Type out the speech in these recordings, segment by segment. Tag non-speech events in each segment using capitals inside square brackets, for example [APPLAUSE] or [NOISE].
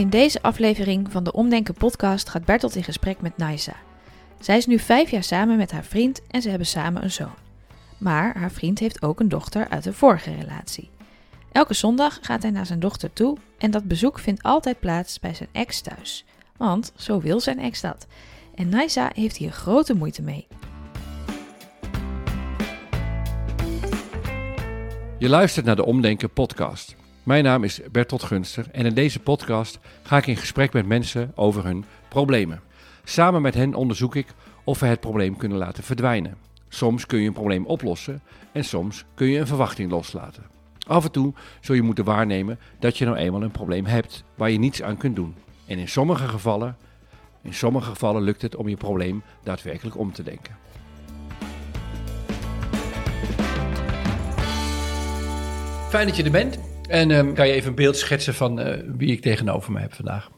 In deze aflevering van de Omdenken podcast gaat Bertolt in gesprek met Naisa. Zij is nu vijf jaar samen met haar vriend en ze hebben samen een zoon. Maar haar vriend heeft ook een dochter uit een vorige relatie. Elke zondag gaat hij naar zijn dochter toe en dat bezoek vindt altijd plaats bij zijn ex thuis. Want zo wil zijn ex dat. En Naisa heeft hier grote moeite mee. Je luistert naar de Omdenken podcast. Mijn naam is Bertolt Gunster en in deze podcast ga ik in gesprek met mensen over hun problemen. Samen met hen onderzoek ik of we het probleem kunnen laten verdwijnen. Soms kun je een probleem oplossen en soms kun je een verwachting loslaten. Af en toe zul je moeten waarnemen dat je nou eenmaal een probleem hebt waar je niets aan kunt doen. En in sommige gevallen, in sommige gevallen lukt het om je probleem daadwerkelijk om te denken. Fijn dat je er bent. En um, kan je even een beeld schetsen van uh, wie ik tegenover me heb vandaag?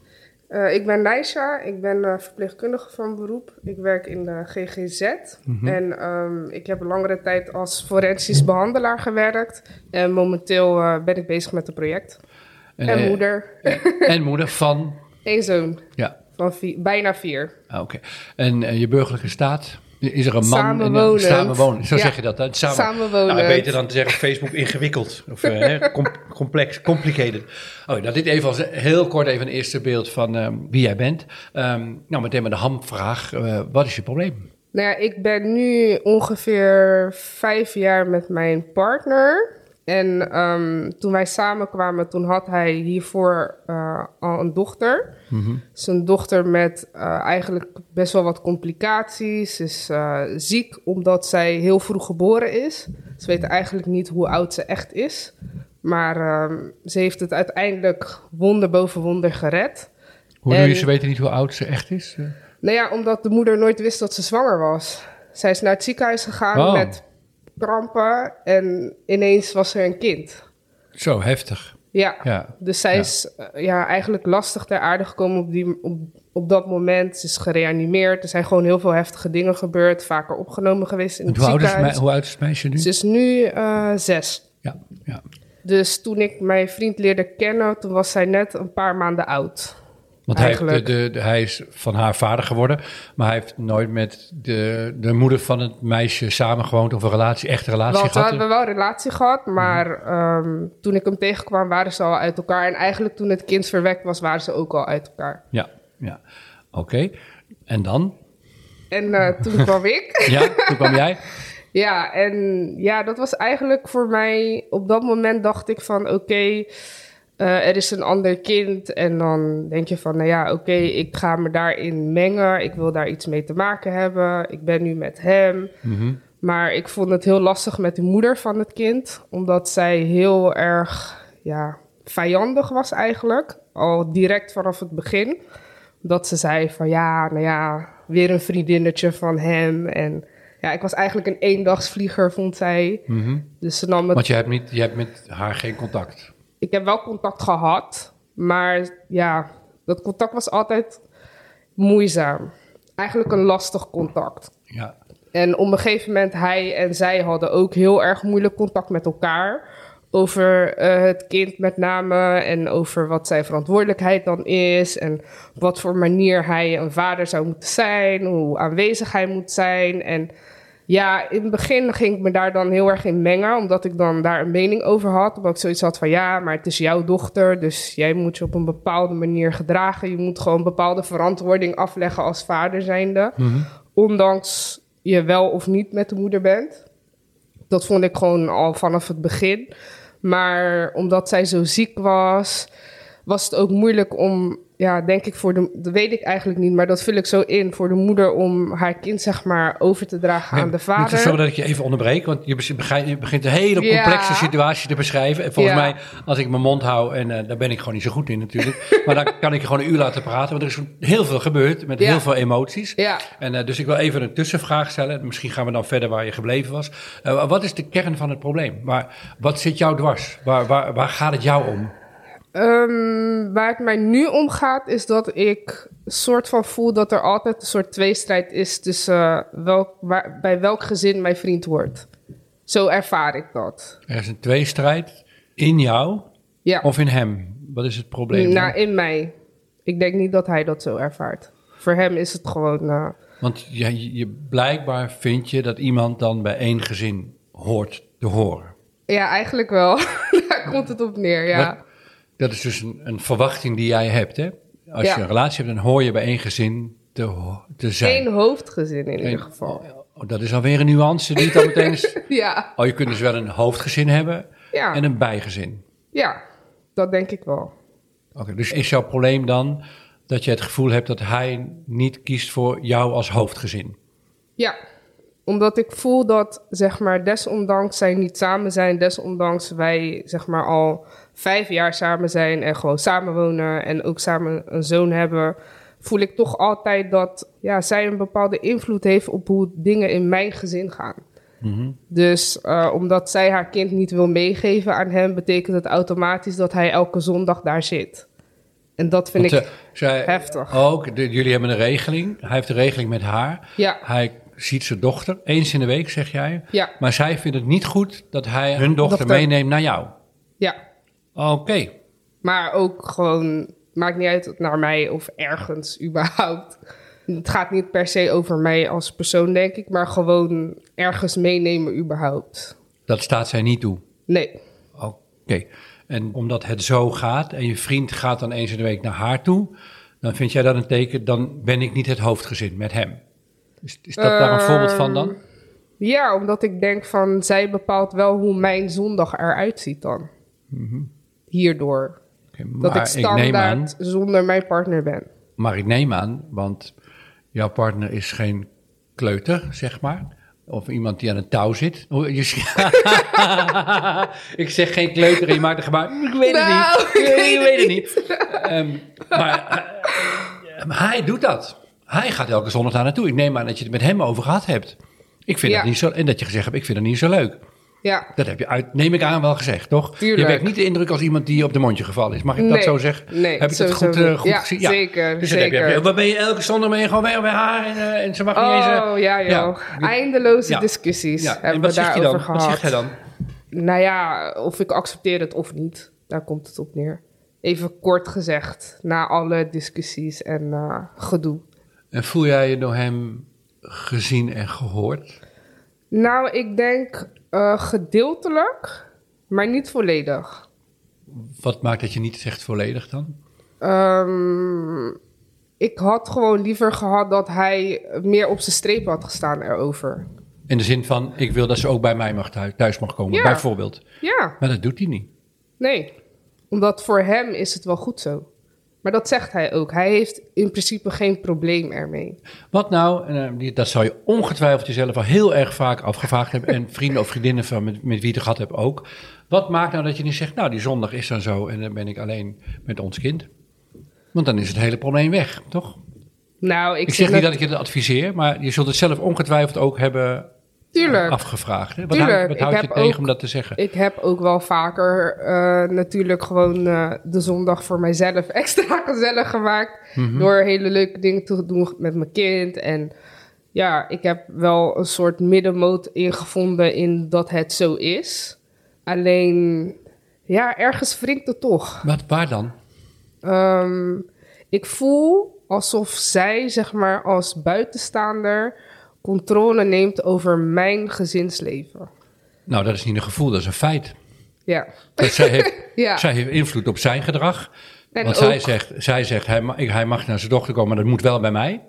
Uh, ik ben Leisha, ik ben uh, verpleegkundige van beroep. Ik werk in de GGZ mm -hmm. en um, ik heb een langere tijd als forensisch behandelaar gewerkt. En momenteel ben ik bezig met een project. En, en moeder. en moeder van? [LAUGHS] Eén zoon. Ja. Van vier, bijna vier. Ah, Oké. Okay. En je burgerlijke staat? Is er een man? Samenwonen. Samenwonen. Zo ja. zeg je dat. Hè? Samen, Samenwonen. Nou, beter dan te zeggen Facebook ingewikkeld. Of uh, com complex, complicated. Oh, nou, dit even als heel kort even een eerste beeld van um, wie jij bent. Um, nou, meteen maar de hamvraag. Uh, wat is je probleem? Nou ja, ik ben nu ongeveer vijf jaar met mijn partner. En um, toen wij samenkwamen, toen had hij hiervoor uh, al een dochter. Mm -hmm. Zijn dochter met uh, eigenlijk best wel wat complicaties. Is uh, ziek omdat zij heel vroeg geboren is. Ze weten eigenlijk niet hoe oud ze echt is. Maar um, ze heeft het uiteindelijk wonder boven wonder gered. Hoe doe je, ze weten niet hoe oud ze echt is? Nou ja, omdat de moeder nooit wist dat ze zwanger was. Zij is naar het ziekenhuis gegaan oh. met krampen en ineens was er een kind. Zo heftig. Ja, ja. dus zij Ja. is uh, ja, eigenlijk lastig ter aarde gekomen op, die, op, op dat moment. Ze is gereanimeerd. Er zijn gewoon heel veel heftige dingen gebeurd. Vaker opgenomen geweest in het hoe, oud is, hoe oud is het meisje nu? Ze is nu eh, zes. Ja, ja. Dus toen ik mijn vriend leerde kennen, toen was zij net een paar maanden oud. Want hij, Eigenlijk. de, de, de- hij is van haar vader geworden, maar hij heeft nooit met de, de moeder van het meisje samengewoond of een relatie, echte relatie hadden, we gehad. hebben wel een relatie gehad, maar ehm, toen ik hem tegenkwam, waren ze al uit elkaar. En eigenlijk toen het kind verwekt was, waren ze ook al uit elkaar. Ja, ja. Oké. En dan? En eh, toen kwam ik. [LAUGHS] Ja, toen kwam jij? [LAUGHS] Ja, en ja, dat was eigenlijk voor mij... Op dat moment dacht ik van, oké, eh, er is een ander kind. En dan denk je van, nou ja, oké, ik ga me daarin mengen. Ik wil daar iets mee te maken hebben. Ik ben nu met hem. Mhm. Maar ik vond het heel lastig met de moeder van het kind. Omdat zij heel erg, ja, vijandig was eigenlijk. Al direct vanaf het begin. Dat ze zei van, ja, nou ja, weer een vriendinnetje van hem. En ja, ik was eigenlijk een eendagsvlieger, vond zij. Mhm. Dus ze nam het... Want je hebt, niet, je hebt met haar geen contact. Ik heb wel contact gehad, maar ja, dat contact was altijd moeizaam. Eigenlijk een lastig contact. Ja. En op een gegeven moment, hij en zij hadden ook heel erg moeilijk contact met elkaar. Over eh, het kind met name en over wat zijn verantwoordelijkheid dan is. En op wat voor manier hij een vader zou moeten zijn, hoe aanwezig hij moet zijn. En ja, in het begin ging ik me daar dan heel erg in mengen, omdat ik dan daar een mening over had. Omdat ik zoiets had van ja, maar het is jouw dochter, dus jij moet je op een bepaalde manier gedragen. Je moet gewoon bepaalde verantwoording afleggen als vader zijnde. Mhm. Ondanks je wel of niet met de moeder bent. Dat vond ik gewoon al vanaf het begin. Maar omdat zij zo ziek was, was het ook moeilijk om, ja, denk ik voor de, dat weet ik eigenlijk niet, maar dat vul ik zo in voor de moeder om haar kind, zeg maar, over te dragen aan de vader. Sorry dat ik je even onderbreek, want je begint een hele Ja. complexe situatie te beschrijven. En volgens Ja. mij, als ik mijn mond hou, en eh, daar ben ik gewoon niet zo goed in natuurlijk, [LAUGHS] maar dan kan ik je gewoon een uur laten praten, want er is heel veel gebeurd met Ja. heel veel emoties. Ja. En eh, dus ik wil even een tussenvraag stellen. Misschien gaan we dan verder waar je gebleven was. Eh, wat is de kern van het probleem? Waar, wat zit jou dwars? Waar, waar, waar gaat het jou om? Ehm, waar het mij nu om gaat, is dat ik soort van voel dat er altijd een soort tweestrijd is tussen welk, waar, bij welk gezin mijn vriend hoort. Zo ervaar ik dat. Er is een tweestrijd in jou Ja, of in hem? Wat is het probleem? nou, in mij. Ik denk niet dat hij dat zo ervaart. Voor hem is het gewoon. eh, Want je, je, blijkbaar vind je dat iemand dan bij één gezin hoort te horen. ja, eigenlijk wel. [LAUGHS] Daar komt het op neer, ja. Wat- Dat is dus een, een verwachting die jij hebt, hè? Als Ja. je een relatie hebt, dan hoor je bij één gezin te, te zijn. Eén hoofdgezin in ieder geval. Oh, dat is alweer een nuance die het dan meteen is. [LAUGHS] Ja, Oh, je kunt dus wel een hoofdgezin hebben ja, en een bijgezin. ja, dat denk ik wel. Oké, dus is jouw probleem dan dat je het gevoel hebt dat hij niet kiest voor jou als hoofdgezin? Ja, omdat ik voel dat, zeg maar, desondanks zij niet samen zijn, desondanks wij, zeg maar, al vijf jaar samen zijn en gewoon samenwonen en ook samen een zoon hebben, voel ik toch altijd dat ja, zij een bepaalde invloed heeft op hoe dingen in mijn gezin gaan. Dus eh, omdat zij haar kind niet wil meegeven aan hem, betekent het automatisch dat hij elke zondag daar zit. En dat vind Want, ik eh, zij, heftig. Ook, de- jullie hebben een regeling. Hij heeft een regeling met haar. Ja, Hij ziet zijn dochter eens in de week, zeg jij. ja, Maar zij vindt het niet goed dat hij hun dochter, Dochter. meeneemt naar jou. ja. Oké. Maar ook gewoon, maakt niet uit naar mij of ergens überhaupt. Het gaat niet per se over mij als persoon, denk ik, maar gewoon ergens meenemen überhaupt. Dat staat zij niet toe. Nee, Oké. En omdat het zo gaat en je vriend gaat dan eens in de week naar haar toe, dan vind jij dat een teken, dan ben ik niet het hoofdgezin met hem. Is, is dat daar een voorbeeld van dan? ja, omdat ik denk van, zij bepaalt wel hoe mijn zondag eruit ziet dan. Hierdoor. Oké, Dat ik ik neem aan, standaard zonder mijn partner ben. maar ik neem aan, want jouw partner is geen kleuter, zeg maar. Of iemand die aan een touw zit. [LAUGHS] Ik zeg geen kleuter en je maakt een gebaar. Ik weet het Nou, niet. [LAUGHS] ik weet Ik het weet het niet. Ehm, maar eh, maar hij doet dat. Hij gaat elke zondag daar naartoe. Ik neem aan dat je het met hem over gehad hebt. Ik vind Ja. dat niet zo. En dat je gezegd hebt, ik vind het niet zo leuk. Ja, Dat heb je uit, neem ik aan wel gezegd, toch? Tuurlijk. Je wekt niet de indruk als iemand die op de mondje gevallen is. Mag ik dat zo zeggen? Nee, heb ik dat goed, eh, goed Ja, gezien? zeker, Dus zeker. heb je- waar ben je elke zondag mee gewoon weer bij haar en, eh, en ze mag niet eens... eh, oh ja joh. ja. Eindeloze Ja. discussies ja. En hebben wat we daarover dan? gehad. Wat zegt hij dan? Nou ja, of ik accepteer het of niet. Daar komt het op neer. Even kort gezegd, na alle discussies en gedoe. En voel jij je door hem gezien en gehoord? Nou, ik denk eh, gedeeltelijk, maar niet volledig. Wat maakt dat je niet zegt volledig dan? Ehm, ik had gewoon liever gehad dat hij meer op zijn streep had gestaan erover. In de zin van, ik wil dat ze ook bij mij mag thuis, thuis mag komen, Ja. bijvoorbeeld. Ja, Maar dat doet hij niet. nee. Omdat voor hem is het wel goed zo. Maar dat zegt hij ook. Hij heeft in principe geen probleem ermee. Wat nou, eh, dat zou je ongetwijfeld jezelf al heel erg vaak afgevraagd hebben. En [LAUGHS] vrienden of vriendinnen van met, met wie je het gehad hebt ook. Wat maakt nou dat je niet zegt, nou die zondag is dan zo en dan ben ik alleen met ons kind. Want dan is het hele probleem weg, toch? Nou, ik, Ik zeg niet dat ik je dat adviseer, maar je zult het zelf ongetwijfeld ook hebben Tuurlijk. afgevraagd. Hè? Wat, Tuurlijk, houd, wat houd je tegen ook- om dat te zeggen? Ik heb ook wel vaker eh, natuurlijk gewoon eh, de zondag voor mijzelf [LAUGHS] extra gezellig gemaakt. Mhm. Door hele leuke dingen te doen met mijn kind. En ja, ik heb wel een soort middenmoot ingevonden in dat het zo is. Alleen, ja, ergens wringt het toch. Wat, waar dan? Ehm, ik voel alsof zij, zeg maar, als buitenstaander controle neemt over mijn gezinsleven. Nou, dat is niet een gevoel, dat is een feit. Ja. Dat zij, heeft, [LAUGHS] Ja. zij heeft invloed op zijn gedrag. En Want ook- zij zegt, zij zegt hij, ma- ik- hij mag naar zijn dochter komen, maar dat moet wel bij mij.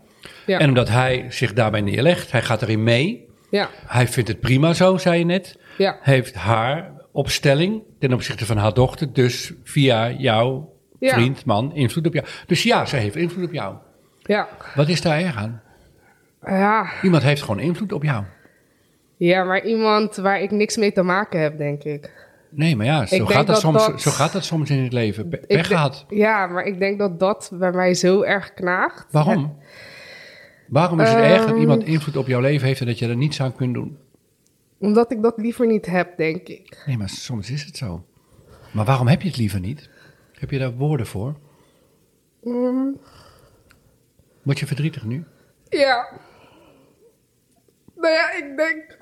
Ja. En omdat hij zich daarbij neerlegt, hij gaat erin mee. Ja, Hij vindt het prima zo, zei je net. ja, Heeft haar opstelling ten opzichte van haar dochter, dus via jouw vriend, man, invloed op jou. Dus ja, zij heeft invloed op jou. ja. Wat is daar erg aan? Ja, Iemand heeft gewoon invloed op jou. ja, maar iemand waar ik niks mee te maken heb, denk ik. Nee, maar ja, zo, gaat dat, soms, dat- zo gaat dat soms in het leven. Pech gehad. Ja, maar ik denk dat dat bij mij zo erg knaagt. Waarom? Waarom is het Ehm. erg dat iemand invloed op jouw leven heeft en dat je er niets aan kunt doen? Omdat ik dat liever niet heb, denk ik. Nee, maar soms is het zo. Maar waarom heb je het liever niet? Heb je daar woorden voor? Mm, Word je verdrietig nu? ja. Nou ja, ik denk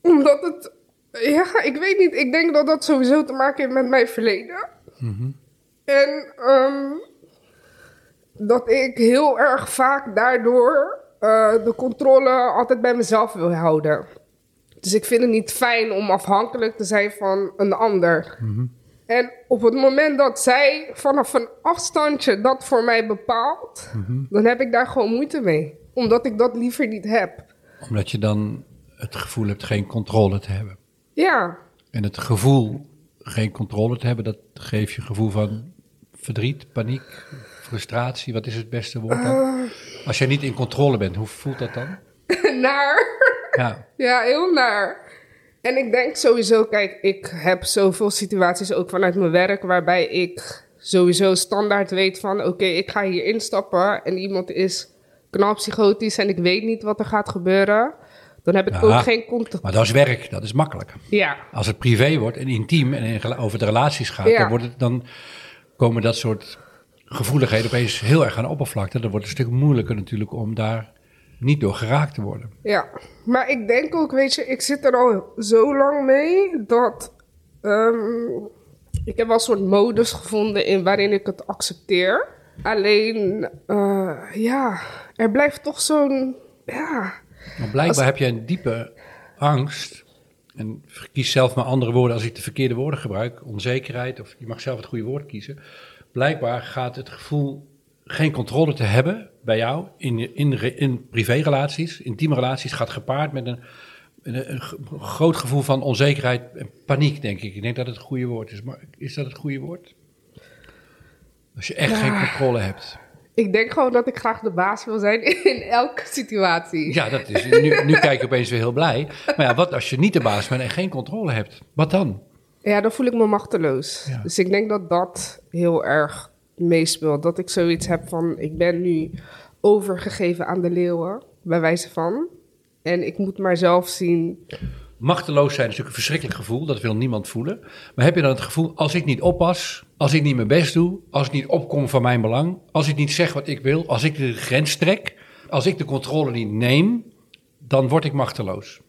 omdat het. Ja, ik weet niet. Ik denk dat dat sowieso te maken heeft met mijn verleden. En ehm, dat ik heel erg vaak daardoor eh, de controle altijd bij mezelf wil houden. Dus ik vind het niet fijn om afhankelijk te zijn van een ander. En op het moment dat zij vanaf een afstandje dat voor mij bepaalt, dan heb ik daar gewoon moeite mee. Omdat ik dat liever niet heb. Omdat je dan het gevoel hebt geen controle te hebben. Ja, En het gevoel geen controle te hebben, dat geeft je een gevoel van verdriet, paniek, frustratie. Wat is het beste woord dan? Als jij niet in controle bent, hoe voelt dat dan? [LAUGHS] naar. Ja, Ja, heel naar. En ik denk sowieso, kijk, ik heb zoveel situaties ook vanuit mijn werk waarbij ik sowieso standaard weet van, oké, ik ga hier instappen en iemand is knalpsychotisch en ik weet niet wat er gaat gebeuren. Dan heb ik Ja, ook geen contact. maar dat is werk, dat is makkelijk. Ja, Als het privé wordt en intiem en over de relaties gaat, Ja. dan, wordt het, dan komen dat soort gevoeligheden opeens heel erg aan de oppervlakte. Dan wordt het een stuk moeilijker natuurlijk om daar niet door geraakt te worden. ja. Maar ik denk ook, weet je, ik zit er al zo lang mee dat ehm, ik heb wel een soort modus gevonden in waarin ik het accepteer. Alleen, eh, ja, er blijft toch zo'n, ja, Maar blijkbaar heb je een diepe angst. En kies zelf maar andere woorden als ik de verkeerde woorden gebruik. Onzekerheid, of je mag zelf het goede woord kiezen. Blijkbaar gaat het gevoel geen controle te hebben bij jou in, in, in privérelaties, intieme relaties, gaat gepaard met een, een, een groot gevoel van onzekerheid en paniek, denk ik. Ik denk dat het het goede woord is. Maar is dat het goede woord? Als je echt geen controle hebt. Ik denk gewoon dat ik graag de baas wil zijn [LAUGHS] in elke situatie. Ja, dat is, nu, nu kijk ik opeens weer heel blij. Maar ja, wat als je niet de baas bent en geen controle hebt? Wat dan? Ja, dan voel ik me machteloos. Ja. Dus ik denk dat dat heel erg meespeelt. Dat ik zoiets heb van, ik ben nu overgegeven aan de leeuwen, bij wijze van. En ik moet maar zelf zien. Machteloos zijn is natuurlijk een verschrikkelijk gevoel, dat wil niemand voelen. Maar heb je dan het gevoel, als ik niet oppas, als ik niet mijn best doe, als ik niet opkom van mijn belang, als ik niet zeg wat ik wil, als ik de grens trek, als ik de controle niet neem, dan word ik machteloos.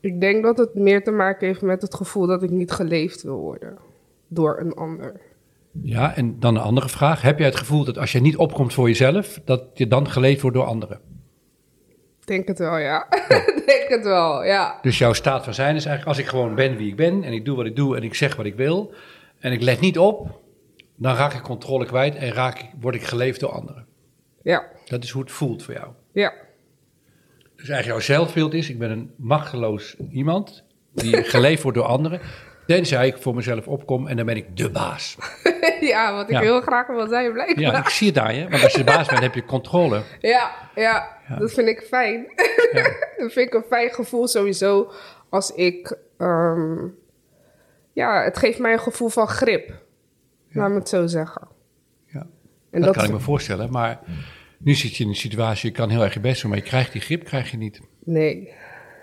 Ik denk dat het meer te maken heeft met het gevoel dat ik niet geleefd wil worden door een ander. Ja, en dan een andere vraag. Heb jij het gevoel dat als je niet opkomt voor jezelf, dat je dan geleefd wordt door anderen? Denk het wel, ja. [LAUGHS] Ik denk het wel, ja. Dus jouw staat van zijn is eigenlijk, als ik gewoon ben wie ik ben en ik doe wat ik doe en ik zeg wat ik wil en ik let niet op, dan raak ik controle kwijt en raak ik, word ik geleefd door anderen. Ja, Dat is hoe het voelt voor jou. ja. Dus eigenlijk jouw zelfbeeld is, ik ben een machteloos iemand die [LAUGHS] geleefd wordt door anderen, tenzij ik voor mezelf opkom en dan ben ik de baas. [LAUGHS] ja, wat ik Ja. heel graag wil zijn, blijkbaar. Ja, ik zie het aan je, want als je de [LAUGHS] baas bent heb je controle. Ja, ja, dat vind ik fijn. dat vind ik een fijn gevoel sowieso als ik... ehm, ja, het geeft mij een gevoel van grip. Laat me het zo zeggen. Ja. En dat, kan ik me voorstellen, maar nu zit je in een situatie, je kan heel erg je best doen, maar je krijgt die grip krijg je niet. Nee.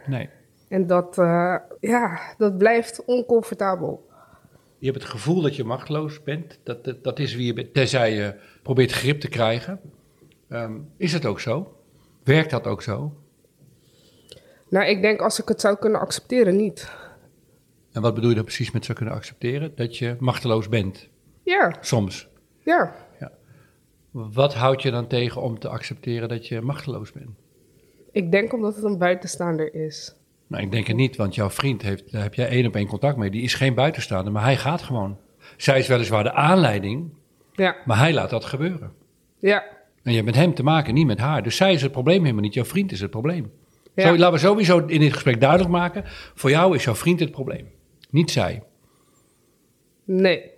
Nee. En dat, eh, ja, dat blijft oncomfortabel. Je hebt het gevoel dat je machteloos bent. Dat, dat, dat is wie je bent, tenzij je probeert grip te krijgen. Ehm, is het ook zo? Werkt dat ook zo? Nou, ik denk als ik het zou kunnen accepteren, niet. En wat bedoel je dan precies met zou kunnen accepteren? Dat je machteloos bent, Ja, soms. ja. Wat houdt je dan tegen om te accepteren dat je machteloos bent? Ik denk omdat het een buitenstaander is. Nou, ik denk het niet, want jouw vriend heeft, daar heb jij één op één contact mee. Die is geen buitenstaander, maar hij gaat gewoon. Zij is weliswaar de aanleiding, Ja, maar hij laat dat gebeuren. ja, En je hebt met hem te maken, niet met haar. Dus zij is het probleem helemaal niet. Jouw vriend is het probleem. Ja. Zo, laten we sowieso in dit gesprek duidelijk maken. Voor jou is jouw vriend het probleem. Niet zij. nee.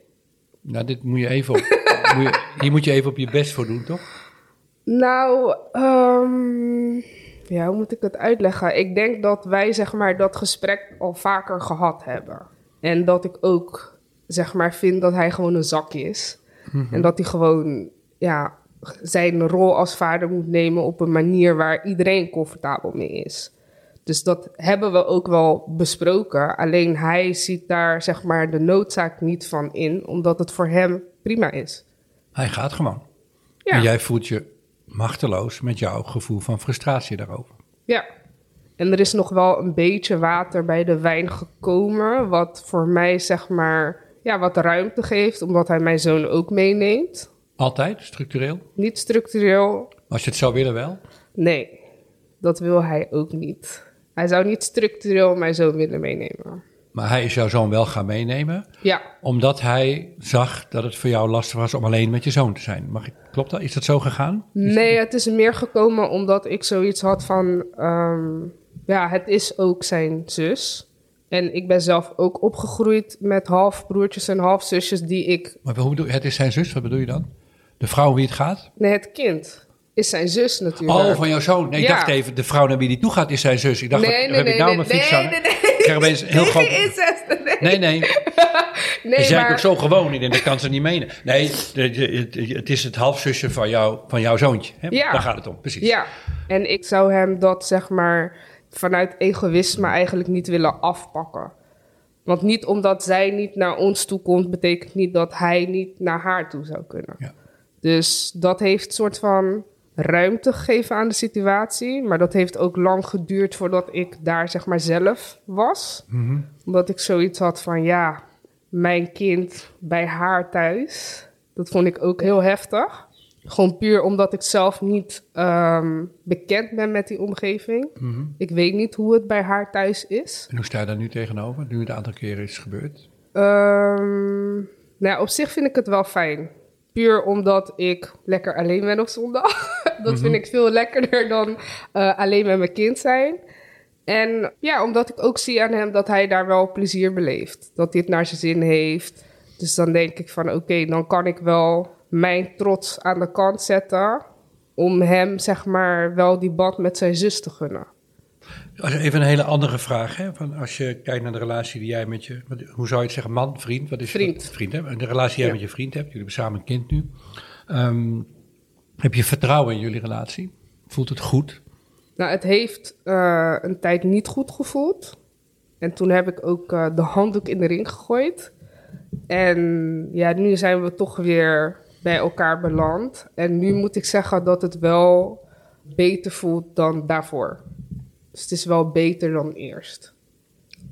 Nou, dit moet je even op, [LAUGHS] moet je, hier moet je even op je best voor doen, toch? Nou, ehm, ja, hoe moet ik het uitleggen? Ik denk dat wij, zeg maar, dat gesprek al vaker gehad hebben. En dat ik ook, zeg maar, vind dat hij gewoon een zakje is. En dat hij gewoon, ja, zijn rol als vader moet nemen op een manier waar iedereen comfortabel mee is. Dus dat hebben we ook wel besproken. Alleen hij ziet daar, zeg maar, de noodzaak niet van in, omdat het voor hem prima is. Hij gaat gewoon. Ja. En jij voelt je machteloos met jouw gevoel van frustratie daarover. Ja. En er is nog wel een beetje water bij de wijn gekomen, wat voor mij zeg maar ja, wat ruimte geeft, omdat hij mijn zoon ook meeneemt. Altijd, structureel? Niet structureel, Als je het zou willen wel? nee. Dat wil hij ook niet. Hij zou niet structureel mijn zoon willen meenemen. Maar hij is jouw zoon wel gaan meenemen, Ja, omdat hij zag dat het voor jou lastig was om alleen met je zoon te zijn. Mag ik, klopt dat? Is dat zo gegaan? Nee, het is meer gekomen omdat ik zoiets had van... ehm, ja, het is ook zijn zus. En ik ben zelf ook opgegroeid met halfbroertjes en halfzusjes die ik... Maar hoe bedoel, het is zijn zus, wat bedoel je dan? De vrouw wie het gaat? Nee, het kind is zijn zus natuurlijk. Oh, van jouw zoon. Nee, ik Ja. dacht even, de vrouw naar wie die toe gaat is zijn zus. Ik dacht, nee, nee, heb nee, ik nou nee, mijn fiets nee, aan? nee, nee. Een heel Nee, groot... incest, nee. Nee, nee. [LAUGHS] Nee, maar- ook zo gewoon in dat kan ze niet menen. Nee, het, is het halfzusje van, jou, van jouw zoontje. Hè? Ja. Daar gaat het om, precies. Ja, en ik zou hem dat zeg maar vanuit egoïsme eigenlijk niet willen afpakken. Want niet omdat zij niet naar ons toe komt, betekent niet dat hij niet naar haar toe zou kunnen. Ja. Dus dat heeft soort van ruimte gegeven aan de situatie. Maar dat heeft ook lang geduurd voordat ik daar zeg maar zelf was. Mhm. Omdat ik zoiets had van ja, mijn kind bij haar thuis. Dat vond ik ook heel heftig. Gewoon puur omdat ik zelf niet ehm, bekend ben met die omgeving. Mhm. Ik weet niet hoe het bij haar thuis is. En hoe sta je daar nu tegenover, nu het een aantal keren is gebeurd? Ehm, nou ja, op zich vind ik het wel fijn. Puur omdat ik lekker alleen ben op zondag. [LAUGHS] dat vind ik veel lekkerder dan eh, alleen met mijn kind zijn. En ja, omdat ik ook zie aan hem dat hij daar wel plezier beleeft. Dat hij het naar zijn zin heeft. Dus dan denk ik van oké, dan kan ik wel mijn trots aan de kant zetten. Om hem zeg maar wel die band met zijn zus te gunnen. Even een hele andere vraag. Hè? Van als je kijkt naar de relatie die jij met je... Hoe zou je het zeggen? Man, vriend? Wat is Vriend. dat? Vriend, hè? De relatie die jij Ja. met je vriend hebt. Jullie hebben samen een kind nu. Ehm, heb je vertrouwen in jullie relatie? Voelt het goed? Nou, het heeft eh, een tijd niet goed gevoeld. En toen heb ik ook eh, de handdoek in de ring gegooid. En ja, nu zijn we toch weer bij elkaar beland. En nu moet ik zeggen dat het wel beter voelt dan daarvoor. Dus het is wel beter dan eerst.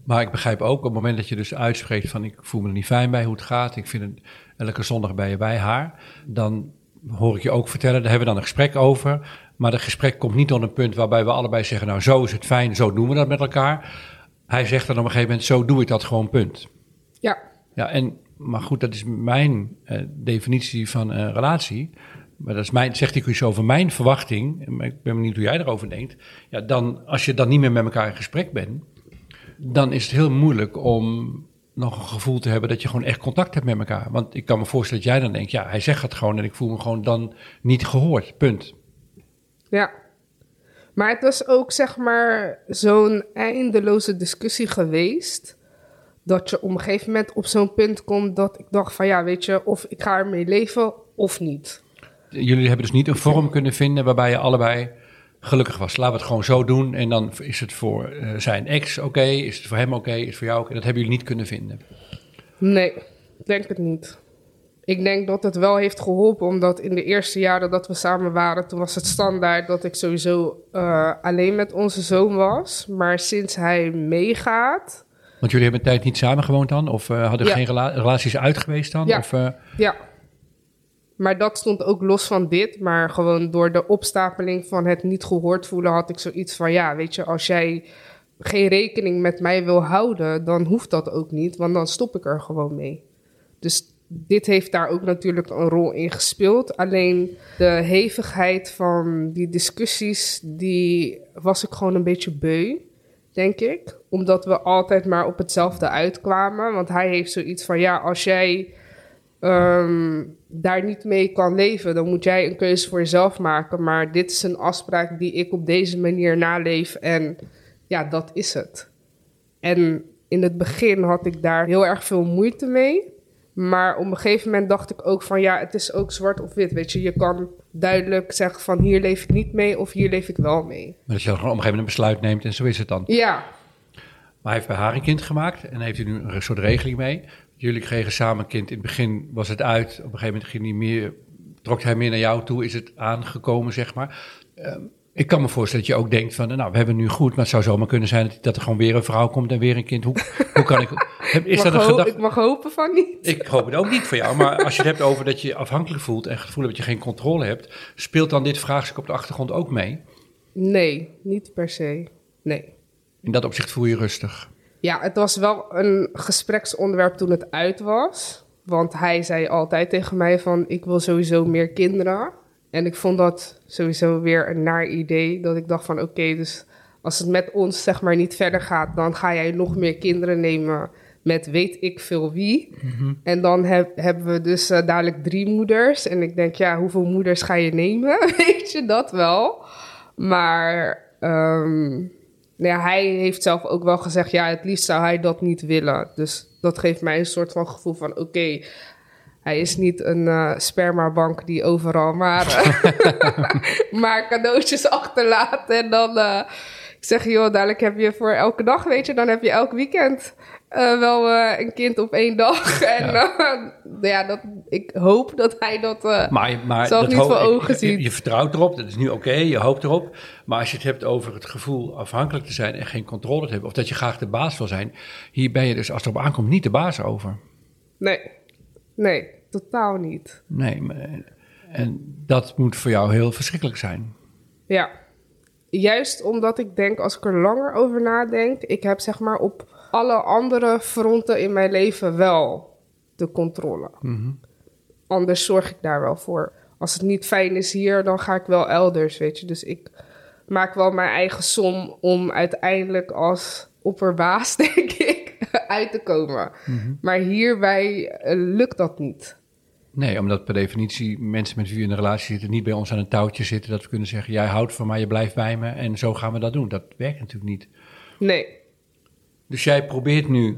Maar ik begrijp ook op het moment dat je dus uitspreekt van ik voel me er niet fijn bij hoe het gaat. Ik vind het elke zondag ben je bij haar. Dan hoor ik je ook vertellen, daar hebben we dan een gesprek over. Maar dat gesprek komt niet tot een punt waarbij we allebei zeggen, nou zo is het fijn, zo doen we dat met elkaar. Hij zegt dan op een gegeven moment, zo doe ik dat gewoon, punt. Ja, Ja, en, maar goed, dat is mijn eh, definitie van een relatie. Maar dat is mijn, zegt ik iets over mijn verwachting. Maar ik ben benieuwd hoe jij erover denkt. Ja, dan, als je dan niet meer met elkaar in gesprek bent, dan is het heel moeilijk om nog een gevoel te hebben dat je gewoon echt contact hebt met elkaar. Want ik kan me voorstellen dat jij dan denkt, ja, hij zegt het gewoon en ik voel me gewoon dan niet gehoord, punt. ja. Maar het was ook zeg maar zo'n eindeloze discussie geweest. Dat je op een gegeven moment op zo'n punt komt dat ik dacht van ja, weet je, of ik ga ermee leven of niet. Jullie hebben dus niet een vorm kunnen vinden waarbij je allebei gelukkig was. Laten we het gewoon zo doen en dan is het voor eh, zijn ex oké, is het voor hem oké, is het voor jou oké. Dat hebben jullie niet kunnen vinden. Nee, denk het niet. Ik denk dat het wel heeft geholpen, omdat in de eerste jaren dat we samen waren, toen was het standaard dat ik sowieso eh, alleen met onze zoon was. Maar sinds hij meegaat, Want jullie hebben een tijd niet samen gewoond dan? Of eh, hadden Ja. geen rela- relaties uit geweest dan? Ja. Of, ja. Maar dat stond ook los van dit. Maar gewoon door de opstapeling van het niet gehoord voelen, had ik zoiets van: ja, weet je, als jij geen rekening met mij wil houden, dan hoeft dat ook niet, want dan stop ik er gewoon mee. Dus dit heeft daar ook natuurlijk een rol in gespeeld. Alleen de hevigheid van die discussies, die was ik gewoon een beetje beu, denk ik. Omdat we altijd maar op hetzelfde uitkwamen. Want hij heeft zoiets van, ja, als jij ehm, daar niet mee kan leven, dan moet jij een keuze voor jezelf maken. Maar dit is een afspraak die ik op deze manier naleef en ja, dat is het. En in het begin had ik daar heel erg veel moeite mee. Maar op een gegeven moment dacht ik ook van ja, het is ook zwart of wit. Weet je, je kan duidelijk zeggen van hier leef ik niet mee of hier leef ik wel mee. maar dat je dan op een gegeven moment een besluit neemt en zo is het dan. Ja, Maar hij heeft bij haar een kind gemaakt en heeft hij nu een soort regeling mee. Jullie kregen samen een kind. In het begin was het uit. Op een gegeven moment ging hij meer, trok hij meer naar jou toe. Is het aangekomen, zeg maar. Ehm, Ik kan me voorstellen dat je ook denkt van, nou, we hebben nu goed, maar het zou zomaar kunnen zijn dat, er gewoon weer een vrouw komt en weer een kind. Hoe, [LAUGHS] hoe kan ik... heb- Is Ik dat een gedachte? Ik mag hopen van niet. Ik hoop het ook niet voor jou, maar als je het hebt over dat je afhankelijk voelt en het gevoel hebt dat je geen controle hebt, speelt dan dit vraagstuk op de achtergrond ook mee? Nee, niet per se. Nee. In dat opzicht voel je rustig. Ja, het was wel een gespreksonderwerp toen het uit was. Want hij zei altijd tegen mij van, ik wil sowieso meer kinderen. En ik vond dat sowieso weer een naar idee. Dat ik dacht van, oké, dus als het met ons zeg maar niet verder gaat... dan ga jij nog meer kinderen nemen met weet ik veel wie. En dan heb, hebben we dus eh, dadelijk drie moeders. En ik denk, ja, hoeveel moeders ga je nemen? [LAUGHS] Weet je, dat wel. Maar ehm, ja, hij heeft zelf ook wel gezegd, ja, het liefst zou hij dat niet willen. Dus dat geeft mij een soort van gevoel van, oké, hij is niet een eh, spermabank die overal maar, [LAUGHS] [LAUGHS] maar cadeautjes achterlaat. En dan eh, ik zeg, joh, dadelijk heb je voor elke dag, weet je, dan heb je elk weekend eh, wel eh, een kind op één dag. [LAUGHS] En eh, ja, dat, ik hoop dat hij dat... Maar, maar Zelf niet hoop- voor ogen je, zien. je vertrouwt erop, dat is nu oké, je hoopt erop. Maar als je het hebt over het gevoel afhankelijk te zijn en geen controle te hebben, of dat je graag de baas wil zijn, hier ben je dus als het erop aankomt niet de baas over. nee, nee, totaal niet. Nee, maar- en dat moet voor jou heel verschrikkelijk zijn. Ja, juist omdat ik denk, als ik er langer over nadenk, ik heb zeg maar op alle andere fronten in mijn leven wel de controle. Anders zorg ik daar wel voor. Als het niet fijn is hier, dan ga ik wel elders, weet je. Dus ik maak wel mijn eigen som om uiteindelijk als opperbaas, [LAUGHS] denk ik, uit te komen. Maar hierbij eh, lukt dat niet. Nee, omdat per definitie mensen met wie we in een relatie zitten niet bij ons aan een touwtje zitten. Dat we kunnen zeggen, jij houdt van mij, je blijft bij me en zo gaan we dat doen. Dat werkt natuurlijk niet. Nee, Dus jij probeert nu,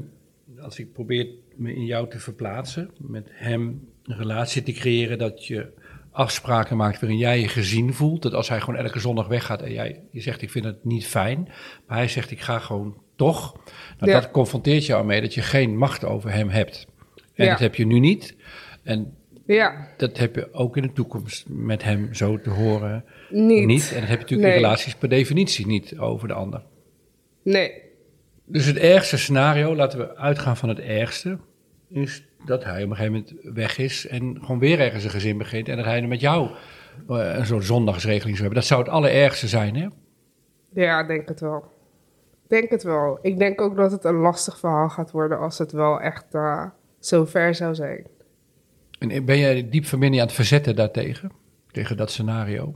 als ik probeer me in jou te verplaatsen, met hem een relatie te creëren, dat je afspraken maakt waarin jij je gezien voelt. Dat als hij gewoon elke zondag weggaat en jij je zegt ik vind het niet fijn, maar hij zegt ik ga gewoon toch. Nou, Ja. Dat confronteert jou mee dat je geen macht over hem hebt. En Ja. dat heb je nu niet. En ja, dat heb je ook in de toekomst met hem zo te horen niet. niet. En dat heb je natuurlijk Nee. in relaties per definitie niet over de ander. Nee, Dus het ergste scenario, laten we uitgaan van het ergste, is dat hij op een gegeven moment weg is en gewoon weer ergens een gezin begint en dat hij er met jou eh, een soort zondagsregeling zou hebben. Dat zou het allerergste zijn, hè? Ja, denk het wel. Denk het wel. Ik denk ook dat het een lastig verhaal gaat worden als het wel echt eh, zo ver zou zijn. En ben jij diep van binnen aan het verzetten daartegen? Tegen dat scenario?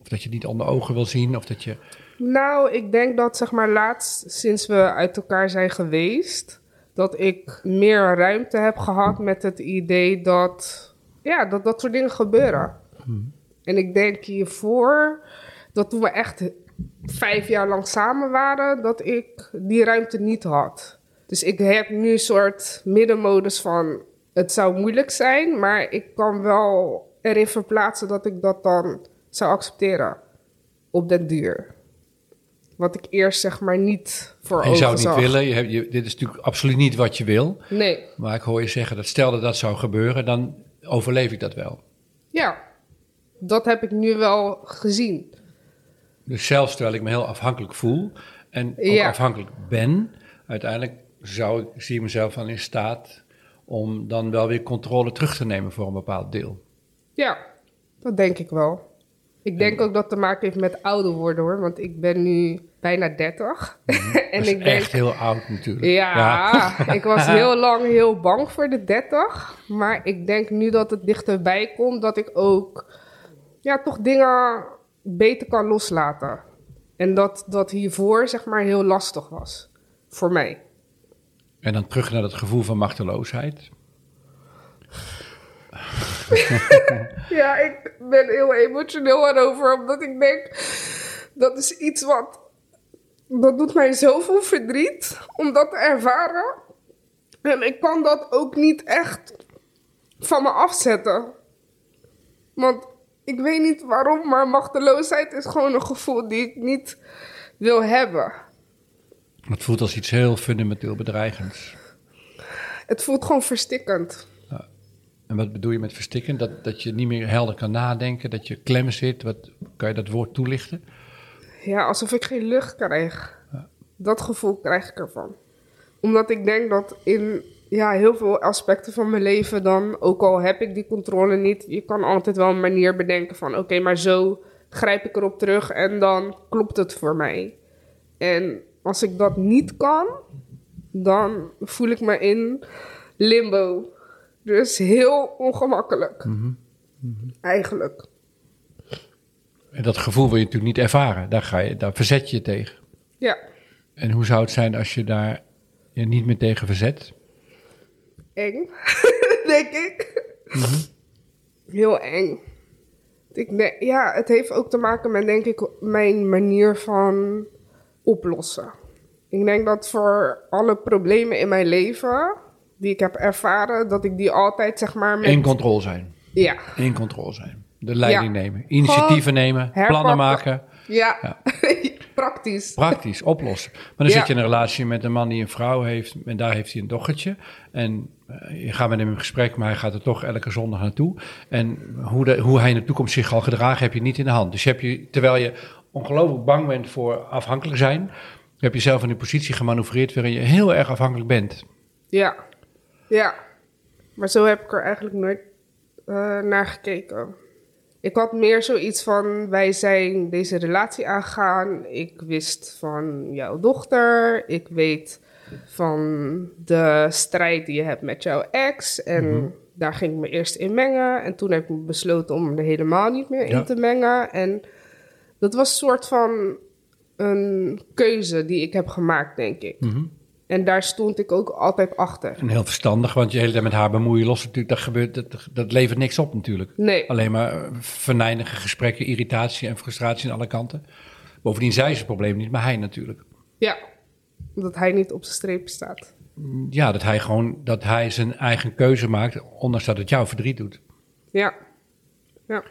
Of dat je het niet onder ogen wil zien, of dat je... Nou, ik denk dat zeg maar laatst, sinds we uit elkaar zijn geweest, dat ik meer ruimte heb gehad met het idee dat, ja, dat dat soort dingen gebeuren. En ik denk hiervoor, dat toen we echt vijf jaar lang samen waren, dat ik die ruimte niet had. Dus ik heb nu een soort middenmodus van, het zou moeilijk zijn, maar ik kan wel erin verplaatsen dat ik dat dan zou accepteren. Op den duur. Wat ik eerst zeg maar niet voor je ogen zou het niet zag. willen, je hebt, je, dit is natuurlijk absoluut niet wat je wil. Nee, Maar ik hoor je zeggen dat stel dat dat zou gebeuren, dan overleef ik dat wel. ja. Dat heb ik nu wel gezien. Dus zelfs terwijl ik me heel afhankelijk voel en ook Ja. afhankelijk ben, uiteindelijk zou ik, zie ik mezelf dan in staat om dan wel weer controle terug te nemen voor een bepaald deel. Ja, dat denk ik wel. Ik denk ook dat het te maken heeft met ouder worden hoor. Want ik ben nu bijna 30. [LAUGHS] en Mhm. Is ik denk. echt heel oud natuurlijk. Ja, [LAUGHS] ik was [LAUGHS] heel lang heel bang voor de 30. Maar ik denk nu dat het dichterbij komt dat ik ook ja, toch dingen beter kan loslaten. En dat dat hiervoor zeg maar heel lastig was. Voor mij. En dan terug naar dat gevoel van machteloosheid. [LAUGHS] Ja, ik ben heel emotioneel erover, omdat ik denk dat is iets wat. Dat doet mij zoveel verdriet om dat te ervaren. En ik kan dat ook niet echt van me afzetten. Want ik weet niet waarom, maar machteloosheid is gewoon een gevoel die ik niet wil hebben. Het voelt als iets heel fundamenteel bedreigends. Het voelt gewoon verstikkend. En wat bedoel je met verstikken? Dat, dat je niet meer helder kan nadenken, dat je klem zit. Wat, kan je dat woord toelichten? Ja, alsof ik geen lucht krijg. Dat gevoel krijg ik ervan. Omdat ik denk dat in ja, heel veel aspecten van mijn leven dan, ook al heb ik die controle niet, je kan altijd wel een manier bedenken van oké, maar zo grijp ik erop terug en dan klopt het voor mij. En als ik dat niet kan, dan voel ik me in limbo. Dus heel ongemakkelijk. Eigenlijk. En dat gevoel wil je natuurlijk niet ervaren. Daar, ga je, daar verzet je je tegen. Ja, En hoe zou het zijn als je daar je niet meer tegen verzet? eng, [LAUGHS] denk ik. Heel eng. Ik denk, ja, het heeft ook te maken met, denk ik, mijn manier van oplossen. Ik denk dat voor alle problemen in mijn leven die ik heb ervaren, dat ik die altijd, zeg maar, met... In controle zijn. Ja, In controle zijn. De leiding Ja. nemen. Initiatieven nemen. herpakken. Plannen maken. ja. [LAUGHS] praktisch. Praktisch oplossen. Maar dan Ja. zit je in een relatie met een man die een vrouw heeft. En daar heeft hij een dochtertje. En eh, je gaat met hem in gesprek, maar hij gaat er toch elke zondag naartoe. En hoe, de, hoe hij in de toekomst zich zal gedragen, heb je niet in de hand. Dus heb je, terwijl je ongelooflijk bang bent voor afhankelijk zijn, heb je zelf in een positie gemanoeuvreerd waarin je heel erg afhankelijk bent. Ja, ja. Maar zo heb ik er eigenlijk nooit eh, naar gekeken. Ik had meer zoiets van, wij zijn deze relatie aangegaan. Ik wist van jouw dochter. Ik weet van de strijd die je hebt met jouw ex. En daar ging ik me eerst in mengen. En toen heb ik besloten om er helemaal niet meer Ja. in te mengen. En dat was een soort van een keuze die ik heb gemaakt, denk ik. En daar stond ik ook altijd achter. En heel verstandig, want je hele tijd met haar bemoeien los natuurlijk, dat, gebeurt, dat, dat levert niks op natuurlijk. Nee, Alleen maar eh, venijnige gesprekken, irritatie en frustratie aan alle kanten. Bovendien zij is het probleem niet, maar hij natuurlijk. ja. Omdat hij niet op zijn streep staat. Ja, dat hij gewoon dat hij zijn eigen keuze maakt, ondanks dat het jou verdriet doet. Ja. Ja.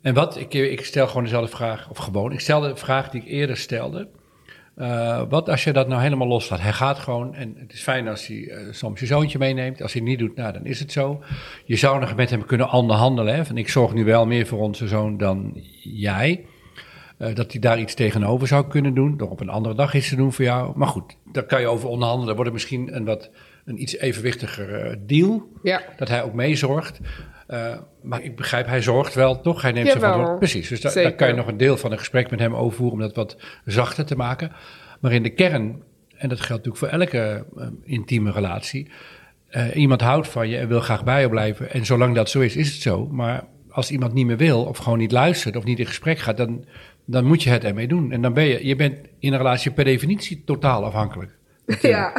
En wat, ik, ik stel gewoon dezelfde vraag, of gewoon, ik stel de vraag die ik eerder stelde. Eh, wat als je dat nou helemaal loslaat? Hij gaat gewoon, en het is fijn als hij eh, soms je zoontje meeneemt. Als hij het niet doet, nou dan is het zo. Je zou nog met hem kunnen onderhandelen. Hè? Van ik zorg nu wel meer voor onze zoon dan jij. Eh, dat hij daar iets tegenover zou kunnen doen. Door op een andere dag iets te doen voor jou. Maar goed, daar kan je over onderhandelen. Dan wordt het misschien een, wat, een iets evenwichtiger deal. Ja. Dat hij ook meezorgt. Eh, maar ik begrijp, hij zorgt wel, toch? Hij neemt zijn Jawel. verantwoordelijkheid. Precies, dus daar, daar kan je nog een deel van een gesprek met hem overvoeren... om dat wat zachter te maken. Maar in de kern, en dat geldt natuurlijk voor elke eh, intieme relatie... eh, iemand houdt van je en wil graag bij je blijven. En zolang dat zo is, is het zo. Maar als iemand niet meer wil, of gewoon niet luistert... of niet in gesprek gaat, dan, dan moet je het ermee doen. En dan ben je, je bent in een relatie per definitie totaal afhankelijk. Ja.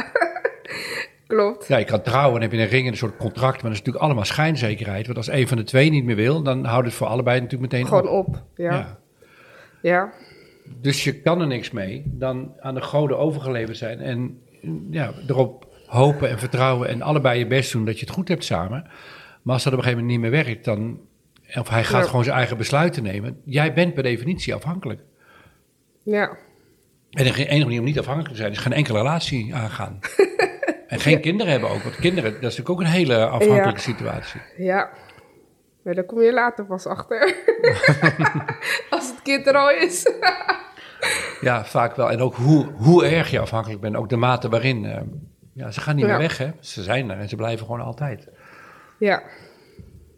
Klopt. Ja, je kan trouwen en heb je een ring en een soort contract, maar dat is natuurlijk allemaal schijnzekerheid. Want als een van de twee niet meer wil, dan houdt het voor allebei natuurlijk meteen Gewoon op. op. Ja. Ja. Ja. Dus je kan er niks mee dan aan de goden overgeleverd zijn en ja, erop hopen en vertrouwen en allebei je best doen dat je het goed hebt samen. Maar als dat op een gegeven moment niet meer werkt, dan, of hij gaat Ja. gewoon zijn eigen besluiten nemen, jij bent per definitie afhankelijk. Ja. En de enige manier om niet afhankelijk te zijn is geen enkele relatie aangaan. [LAUGHS] en geen kinderen hebben ook, want kinderen, dat is natuurlijk ook een hele afhankelijke Ja. situatie. Ja. Maar daar kom je later pas achter. [LAUGHS] Als het kind er al is. Ja, vaak wel. En ook hoe, hoe erg je afhankelijk bent. Ook de mate waarin. eh, ja, ze gaan niet Ja. meer weg, hè. Ze zijn er en ze blijven gewoon altijd. ja.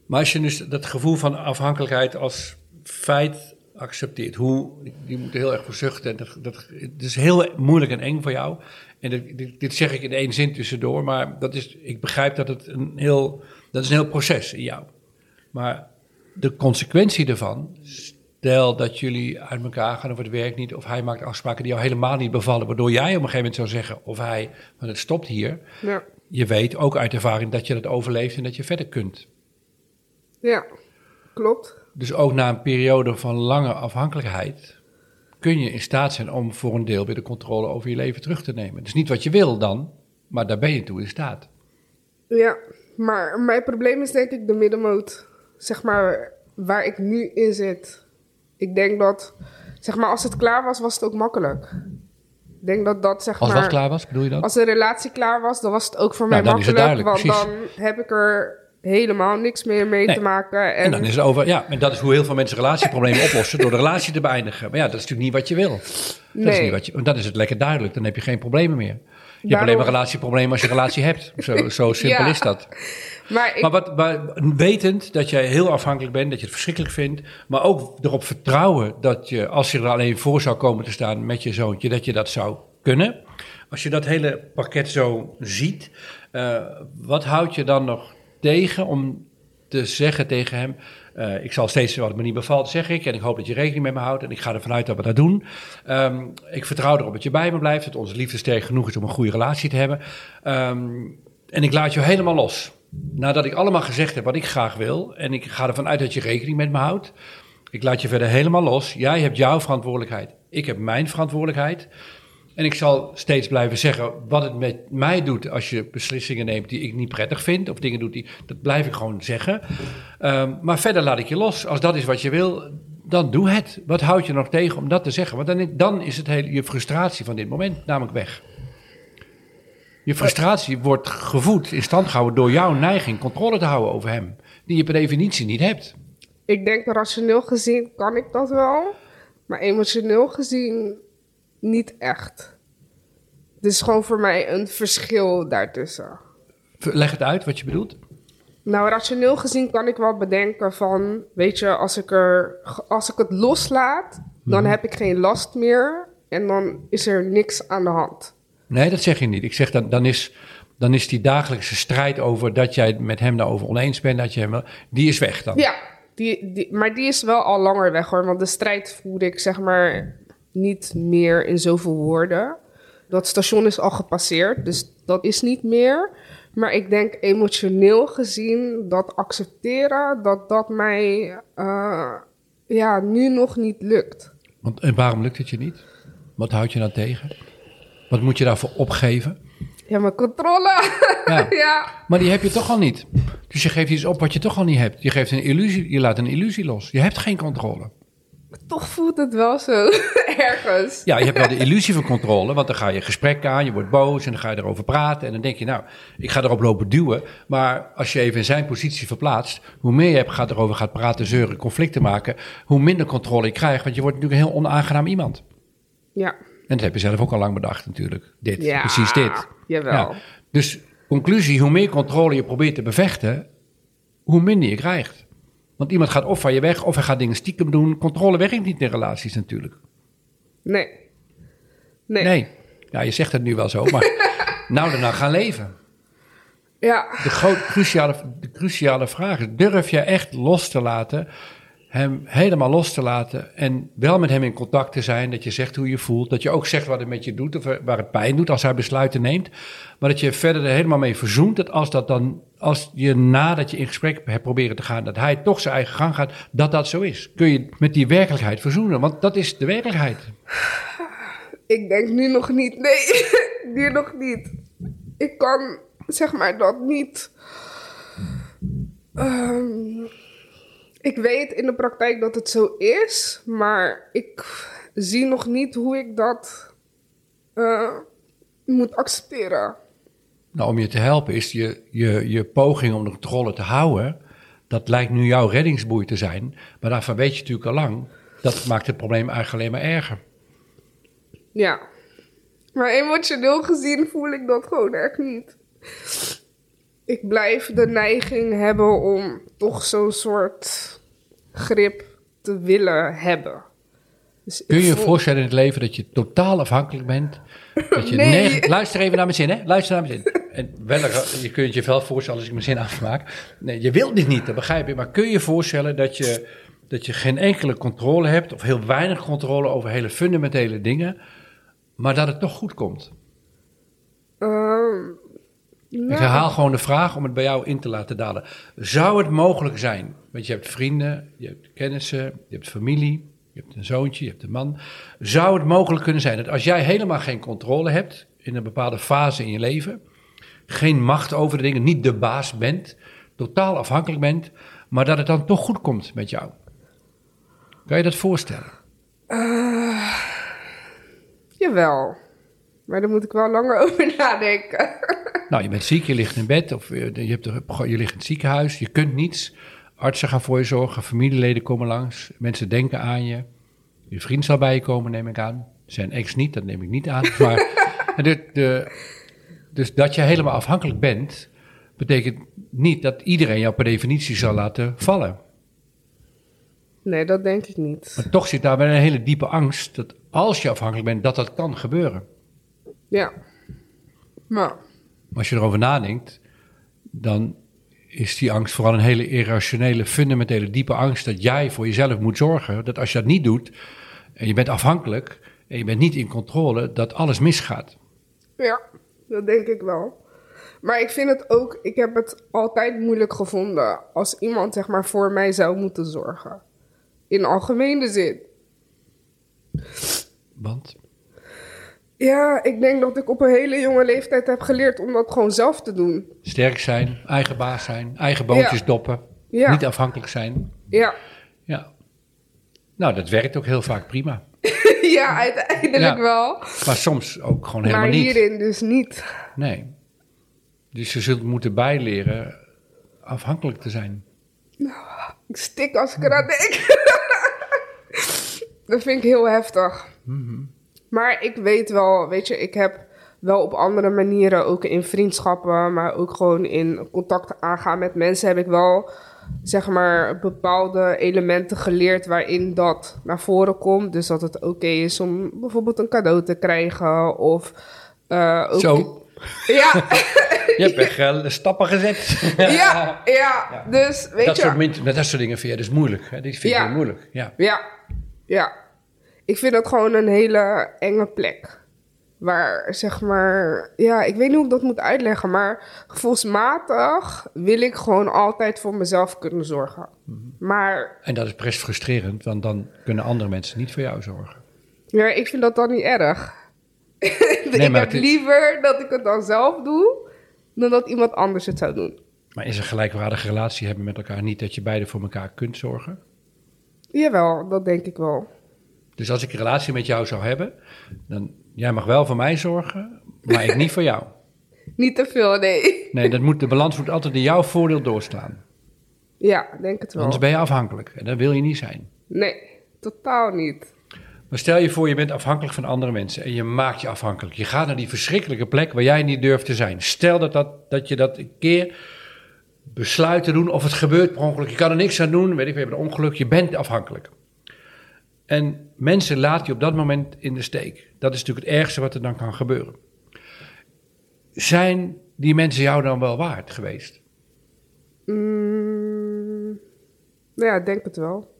Maar als je dus dat gevoel van afhankelijkheid als feit accepteert. Hoe, die moet er heel erg voor zuchten. En dat, dat, het is heel moeilijk en eng voor jou. En dit, dit, dit zeg ik in één zin tussendoor. Maar dat is, ik begrijp dat het een heel, dat is een heel proces in jou. Maar de consequentie ervan, stel dat jullie uit elkaar gaan of het werkt niet, of hij maakt afspraken die jou helemaal niet bevallen, waardoor jij op een gegeven moment zou zeggen, of hij, want het stopt hier. Ja. Je weet ook uit ervaring dat je dat overleeft en dat je verder kunt. Ja. Klopt. Dus ook na een periode van lange afhankelijkheid kun je in staat zijn om voor een deel weer de controle over je leven terug te nemen. Dus niet wat je wil dan, maar daar ben je toe in staat. Ja. Maar mijn probleem is denk ik de middenmoot. Zeg maar waar ik nu in zit. Ik denk dat, zeg maar, als het klaar was, was het ook makkelijk. Ik denk dat dat, zeg Als maar... wat klaar was, bedoel je dat? Als de relatie klaar was, dan was het ook voor mij Nou, het makkelijk. want dan heb ik er helemaal niks meer mee Nee. te maken. En, En dan is het over, ja, en dat is hoe heel veel mensen relatieproblemen [LAUGHS] oplossen, door de relatie te beëindigen. Maar ja, dat is natuurlijk niet wat je wil. Dat is Nee. niet wat je, want dan is het lekker duidelijk, dan heb je geen problemen meer. Je hebt alleen maar relatieproblemen als je relatie hebt. Zo, zo [LAUGHS] simpel Ja. is dat. [LAUGHS] maar ik, Maar, wat, maar wetend dat jij heel afhankelijk bent, dat je het verschrikkelijk vindt, maar ook erop vertrouwen dat je, als je er alleen voor zou komen te staan met je zoontje, dat je dat zou kunnen. Als je dat hele pakket zo ziet, eh, wat houd je dan nog tegen om te zeggen tegen hem, eh, ik zal steeds wat me niet bevalt, zeg ik, en ik hoop dat je rekening met me houdt en ik ga ervan uit dat we dat doen. Ehm, ik vertrouw erop dat je bij me blijft, dat onze liefde sterk genoeg is om een goede relatie te hebben. Ehm, en ik laat je helemaal los. Nadat ik allemaal gezegd heb wat ik graag wil. En ik ga ervan uit dat je rekening met me houdt. Ik laat je verder helemaal los. Jij hebt jouw verantwoordelijkheid. Ik heb mijn verantwoordelijkheid. En ik zal steeds blijven zeggen wat het met mij doet als je beslissingen neemt die ik niet prettig vind. Of dingen doet die. Dat blijf ik gewoon zeggen. Ehm, maar verder laat ik je los. Als dat is wat je wil, dan doe het. Wat houd je nog tegen om dat te zeggen? Want dan, dan is het hele, je frustratie van dit moment namelijk weg. Je frustratie wordt gevoed, in stand gehouden door jouw neiging controle te houden over hem. Die je per definitie niet hebt. ik denk rationeel gezien kan ik dat wel. Maar emotioneel gezien niet echt. Het is gewoon voor mij een verschil daartussen. Leg het uit wat je bedoelt. Nou, rationeel gezien kan ik wel bedenken van, weet je, als ik, er, als ik het loslaat, dan heb ik geen last meer en dan is er niks aan de hand. Nee, dat zeg je niet. Ik zeg dan, dan is, dan is die dagelijkse strijd over dat jij het met hem daarover oneens bent, dat je hem, die is weg dan. Ja, die, die, maar die is wel al langer weg hoor, want de strijd voerde ik zeg maar niet meer in zoveel woorden. Dat station is al gepasseerd, dus dat is niet meer. Maar ik denk emotioneel gezien dat accepteren, dat dat mij eh, ja, nu nog niet lukt. Want, en waarom lukt het je niet? Wat houd je dan tegen? Wat moet je daarvoor opgeven? Ja, mijn controle. Ja. [LAUGHS] ja. Maar die heb je toch al niet. Dus je geeft iets op wat je toch al niet hebt. Je geeft een illusie, je laat een illusie los. Je hebt geen controle. Toch voelt het wel zo [LAUGHS] ergens. Ja, je hebt wel de illusie van controle, want dan ga je gesprek aan, je wordt boos en dan ga je erover praten. En dan denk je, nou, ik ga erop lopen duwen. Maar als je even in zijn positie verplaatst, hoe meer je hebt, gaat erover gaat praten, zeuren, conflicten maken, hoe minder controle je krijgt. Want je wordt natuurlijk een heel onaangenaam iemand. Ja. En dat heb je zelf ook al lang bedacht natuurlijk. Dit, Ja, precies dit. jawel. Dus conclusie, hoe meer controle je probeert te bevechten, hoe minder je krijgt. Want iemand gaat of van je weg, of hij gaat dingen stiekem doen. Controle werkt niet in relaties natuurlijk. Nee. Nee. Nee. Ja, je zegt het nu wel zo, maar [LAUGHS] nou daarna gaan leven. Ja. De, groot, cruciale, de cruciale vraag is, durf je echt los te laten, hem helemaal los te laten en wel met hem in contact te zijn, dat je zegt hoe je voelt, dat je ook zegt wat het met je doet of waar het pijn doet als hij besluiten neemt, maar dat je verder er helemaal mee verzoent dat als dat dan, als je nadat je in gesprek hebt proberen te gaan, dat hij toch zijn eigen gang gaat, dat dat zo is. Kun je met die werkelijkheid verzoenen, want dat is de werkelijkheid. Ik denk nu nog niet. Nee, [LAUGHS] nu nog niet. Ik kan zeg maar dat niet. Ehm, ik weet in de praktijk dat het zo is, maar ik zie nog niet hoe ik dat eh, moet accepteren. Nou, om je te helpen is je, je, je poging om de controle te houden, dat lijkt nu jouw reddingsboei te zijn, maar daarvan weet je natuurlijk al lang, dat maakt het probleem eigenlijk alleen maar erger. Ja. Maar emotioneel gezien voel ik dat gewoon echt niet. Ik blijf de neiging hebben om toch zo'n soort grip te willen hebben. Dus Kun je je voorstellen in het leven dat je totaal afhankelijk bent? Dat je [LAUGHS] Nee. negen- luister even naar mijn zin, hè? Luister naar mijn zin. En wel, je kunt je wel voorstellen als ik mijn zin afmaak. Nee, je wilt dit niet, dat begrijp je. Maar kun je je voorstellen dat je, dat je geen enkele controle hebt, of heel weinig controle over hele fundamentele dingen, maar dat het toch goed komt? Ehm, Ik herhaal gewoon de vraag om het bij jou in te laten dalen. Zou het mogelijk zijn, want je hebt vrienden, je hebt kennissen, je hebt familie, je hebt een zoontje, je hebt een man. Zou het mogelijk kunnen zijn dat als jij helemaal geen controle hebt in een bepaalde fase in je leven, geen macht over de dingen, niet de baas bent, totaal afhankelijk bent, maar dat het dan toch goed komt met jou? Kan je dat voorstellen? Jawel. Maar daar moet ik wel langer [LAUGHS] over nadenken. Nou, je bent ziek, je ligt in bed of je, je, hebt, je ligt in het ziekenhuis, je kunt niets. Artsen gaan voor je zorgen, familieleden komen langs, mensen denken aan je. Je vriend zal bij je komen, neem ik aan. Zijn ex niet, dat neem ik niet aan. [LAUGHS] Maar de, de, dus dat je helemaal afhankelijk bent, betekent niet dat iedereen jou per definitie zal laten vallen. Nee, dat denk ik niet. Maar toch zit daar wel een hele diepe angst dat als je afhankelijk bent, dat dat kan gebeuren. Ja. Maar Maar als je erover nadenkt, dan is die angst vooral een hele irrationele, fundamentele, diepe angst dat jij voor jezelf moet zorgen. Dat als je dat niet doet en je bent afhankelijk en je bent niet in controle, dat alles misgaat. Ja, dat denk ik wel. Maar ik vind het ook, ik heb het altijd moeilijk gevonden als iemand zeg maar voor mij zou moeten zorgen. In algemene zin. Want Ja, ik denk dat ik op een hele jonge leeftijd heb geleerd om dat gewoon zelf te doen. sterk zijn, eigen baas zijn, eigen boontjes Ja. doppen, Ja. niet afhankelijk zijn. Ja, Ja. Nou, dat werkt ook heel vaak prima. [LAUGHS] ja uiteindelijk Ja. wel. Maar soms ook gewoon helemaal Maar niet. hierin dus niet. Nee. Dus je zult moeten bijleren afhankelijk te zijn. Ik stik als ik eraan denk. [LAUGHS] dat vind ik heel heftig. Maar ik weet wel, weet je, ik heb wel op andere manieren, ook in vriendschappen, maar ook gewoon in contact aangaan met mensen, heb ik wel, zeg maar, bepaalde elementen geleerd waarin dat naar voren komt. Dus dat het oké is om bijvoorbeeld een cadeau te krijgen of... eh, ook Zo. Ja, [LAUGHS] Je hebt echt eh, stappen gezet. [LAUGHS] ja, ja, Dus weet dat, je... soort, dat soort dingen vind je dus moeilijk. Hè? Die vind je Ja. moeilijk. Ja. Ja, ja. Ik vind dat gewoon een hele enge plek. Waar, zeg maar... Ja, ik weet niet hoe ik dat moet uitleggen, maar gevoelsmatig wil ik gewoon altijd voor mezelf kunnen zorgen. Maar En dat is best frustrerend, want dan kunnen andere mensen niet voor jou zorgen. ja, ik vind dat dan niet erg. [LAUGHS] ik maar heb liever dat ik het dan zelf doe, dan dat iemand anders het zou doen. Maar is een gelijkwaardige relatie hebben met elkaar niet dat je beide voor elkaar kunt zorgen? Jawel, dat denk ik wel. Dus als ik een relatie met jou zou hebben, dan jij mag wel voor mij zorgen, maar ik niet voor jou. [LAUGHS] Niet te veel, nee. Nee, dat moet, de balans moet altijd in jouw voordeel doorslaan. Ja, denk het wel. Anders ben je afhankelijk en dat wil je niet zijn. Nee, totaal niet. Maar stel je voor, je bent afhankelijk van andere mensen en je maakt je afhankelijk. Je gaat naar die verschrikkelijke plek waar jij niet durft te zijn. Stel dat, dat, dat je dat een keer besluit te doen of het gebeurt per ongeluk. Je kan er niks aan doen, weet ik, we hebben een ongeluk, je bent afhankelijk. En mensen laten je op dat moment in de steek. Dat is natuurlijk het ergste wat er dan kan gebeuren. Zijn die mensen jou dan wel waard geweest? Mm, nou ja, ik denk het wel.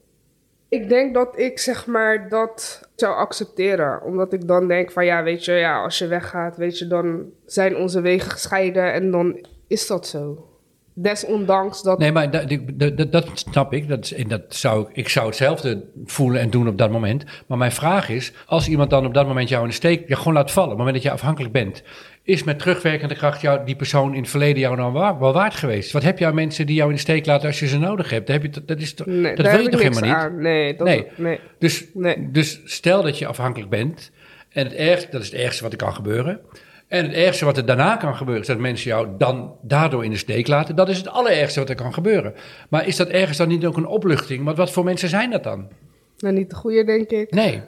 Ik denk dat ik zeg maar dat zou accepteren. Omdat ik dan denk van ja, weet je, ja, als je weggaat, weet je, dan zijn onze wegen gescheiden en dan is dat zo. Desondanks dat. Nee, maar dat, dat, dat, snap ik. Dat, dat zou, ik- zou hetzelfde voelen en doen op dat moment. Maar mijn vraag is, als iemand dan op dat moment jou in de steek ja, gewoon laat vallen, op het moment dat je afhankelijk bent, is met terugwerkende kracht jou, die persoon in het verleden jou wa- wel waard geweest? Wat heb je aan mensen die jou in de steek laten als je ze nodig hebt? Dat, heb je, dat, is, toch- nee, dat heb je toch helemaal niet? aan. Nee, dat, Nee. nee. Dus, Nee. dus stel dat je afhankelijk bent. En het ergste, dat is het ergste wat er kan gebeuren. En het ergste wat er daarna kan gebeuren, is dat mensen jou dan daardoor in de steek laten. Dat is het allerergste wat er kan gebeuren. Maar is dat ergens dan niet ook een opluchting? Want wat voor mensen zijn dat dan? Nou, niet de goede, denk ik. Nee. Maar,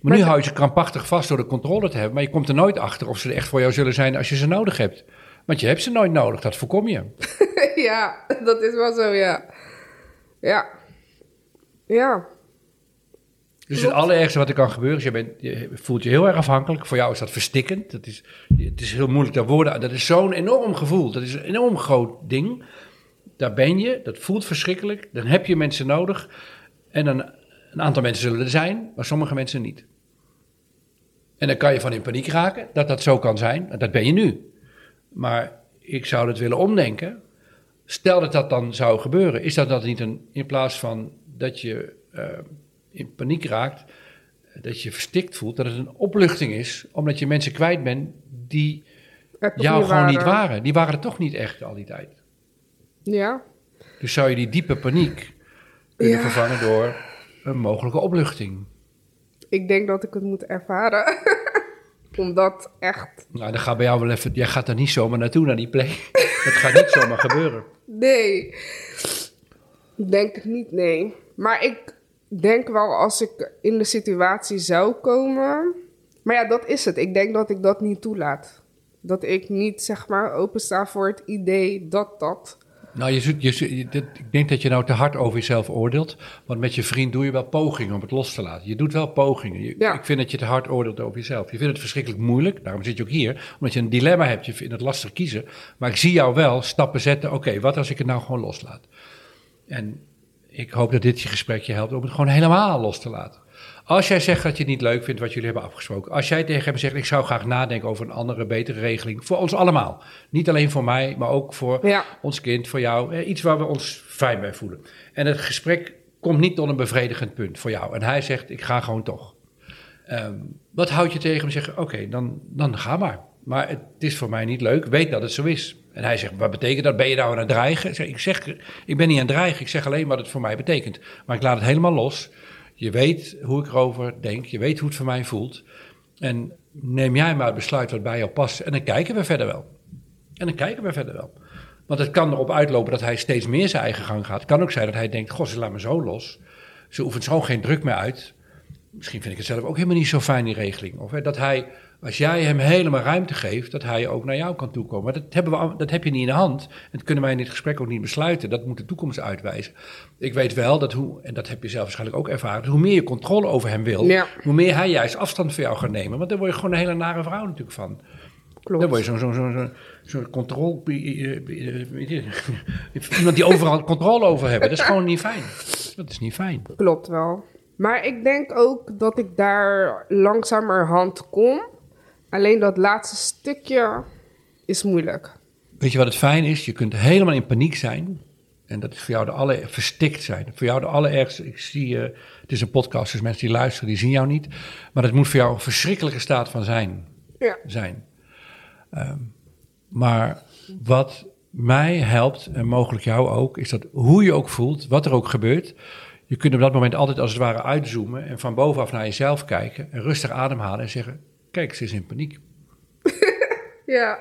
Maar nu hou je ze krampachtig vast door de controle te hebben. Maar je komt er nooit achter of ze er echt voor jou zullen zijn als je ze nodig hebt. Want je hebt ze nooit nodig, dat voorkom je. [LAUGHS] ja, dat is wel zo, ja. Ja. Ja. Dus het allerergste wat er kan gebeuren is, je, bent, je voelt je heel erg afhankelijk. Voor jou is dat verstikkend. Dat is, het is heel moeilijk daar woorden aan. Dat is zo'n enorm gevoel. Dat is een enorm groot ding. Daar ben je, dat voelt verschrikkelijk. Dan heb je mensen nodig. En dan, een aantal mensen zullen er zijn, maar sommige mensen niet. En dan kan je van in paniek raken dat dat zo kan zijn. Dat ben je nu. Maar ik zou het willen omdenken. Stel dat dat dan zou gebeuren, is dat dat niet een, in plaats van dat je eh, in paniek raakt, dat je verstikt voelt, dat het een opluchting is, omdat je mensen kwijt bent die Het jou niet gewoon niet waren. Die waren er toch niet echt al die tijd. Ja. Dus zou je die diepe paniek kunnen Ja. vervangen door een mogelijke opluchting. Ik denk dat ik het moet ervaren. [LAUGHS] Omdat echt, Nou, dan gaat bij jou wel even... Jij gaat er niet zomaar naartoe, naar die plek. [LAUGHS] Dat gaat niet zomaar gebeuren. nee. Ik denk het niet, nee. Maar ik denk wel als ik in de situatie zou komen. Maar ja, dat is het. Ik denk dat ik dat niet toelaat. Dat ik niet, zeg maar, opensta voor het idee dat dat. Nou, je, zoekt- je, zoekt- je- dit- ik denk dat je nou te hard over jezelf oordeelt. Want met je vriend doe je wel pogingen om het los te laten. Je doet wel pogingen. Je- Ja. Ik vind dat je te hard oordeelt over jezelf. Je vindt het verschrikkelijk moeilijk. Daarom zit je ook hier. Omdat je een dilemma hebt. Je vindt het lastig kiezen. Maar ik zie jou wel stappen zetten. Oké, wat als ik het nou gewoon loslaat? En ik hoop dat dit je gesprekje helpt om het gewoon helemaal los te laten. Als jij zegt dat je het niet leuk vindt wat jullie hebben afgesproken. Als jij tegen hem zegt, ik zou graag nadenken over een andere, betere regeling. Voor ons allemaal. Niet alleen voor mij, maar ook voor Ja. ons kind, voor jou. eh, Iets waar we ons fijn bij voelen. En het gesprek komt niet tot een bevredigend punt voor jou. En hij zegt, ik ga gewoon toch. Ehm, wat houd je tegen hem zeggen, oké, dan, dan ga maar. Maar het is voor mij niet leuk, weet dat het zo is. En hij zegt, wat betekent dat? Ben je nou aan het dreigen? Ik zeg, ik, zeg, ik ben niet aan het dreigen, ik zeg alleen wat het voor mij betekent. Maar ik laat het helemaal los. Je weet hoe ik erover denk, je weet hoe het voor mij voelt. En neem jij maar het besluit wat bij jou past en dan kijken we verder wel. En dan kijken we verder wel. Want het kan erop uitlopen dat hij steeds meer zijn eigen gang gaat. Het kan ook zijn dat hij denkt, goh, ze laat me zo los. Ze oefent zo geen druk meer uit. Misschien vind ik het zelf ook helemaal niet zo fijn, die regeling. Of hè, dat hij, als jij hem helemaal ruimte geeft, dat hij ook naar jou kan toekomen. Maar dat, hebben we, dat heb je niet in de hand. En dat kunnen wij in dit gesprek ook niet besluiten. Dat moet de toekomst uitwijzen. Ik weet wel dat hoe, en dat heb je zelf waarschijnlijk ook ervaren, hoe meer je controle over hem wil, Ja. hoe meer hij juist afstand van jou gaat nemen. Want dan word je gewoon een hele nare vrouw natuurlijk van. Klopt. Dan word je zo'n zo, zo, zo, zo'n controle... eh, eh, je, Iemand die overal controle over hebben. Dat is gewoon niet fijn. Dat is niet fijn. Klopt wel. Maar ik denk ook dat ik daar langzamerhand kom. Alleen dat laatste stukje is moeilijk. Weet je wat het fijn is? Je kunt helemaal in paniek zijn. En dat is voor jou de alle verstikt zijn. Voor jou de allerergste. Ik zie je. het is een podcast, dus mensen die luisteren, die zien jou niet. Maar dat moet voor jou een verschrikkelijke staat van zijn. Ja. zijn. Ehm, maar wat mij helpt, en mogelijk jou ook, is dat hoe je ook voelt, wat er ook gebeurt. Je kunt op dat moment altijd als het ware uitzoomen en van bovenaf naar jezelf kijken. En rustig ademhalen en zeggen: Kijk, ze is in paniek. [LAUGHS] Ja.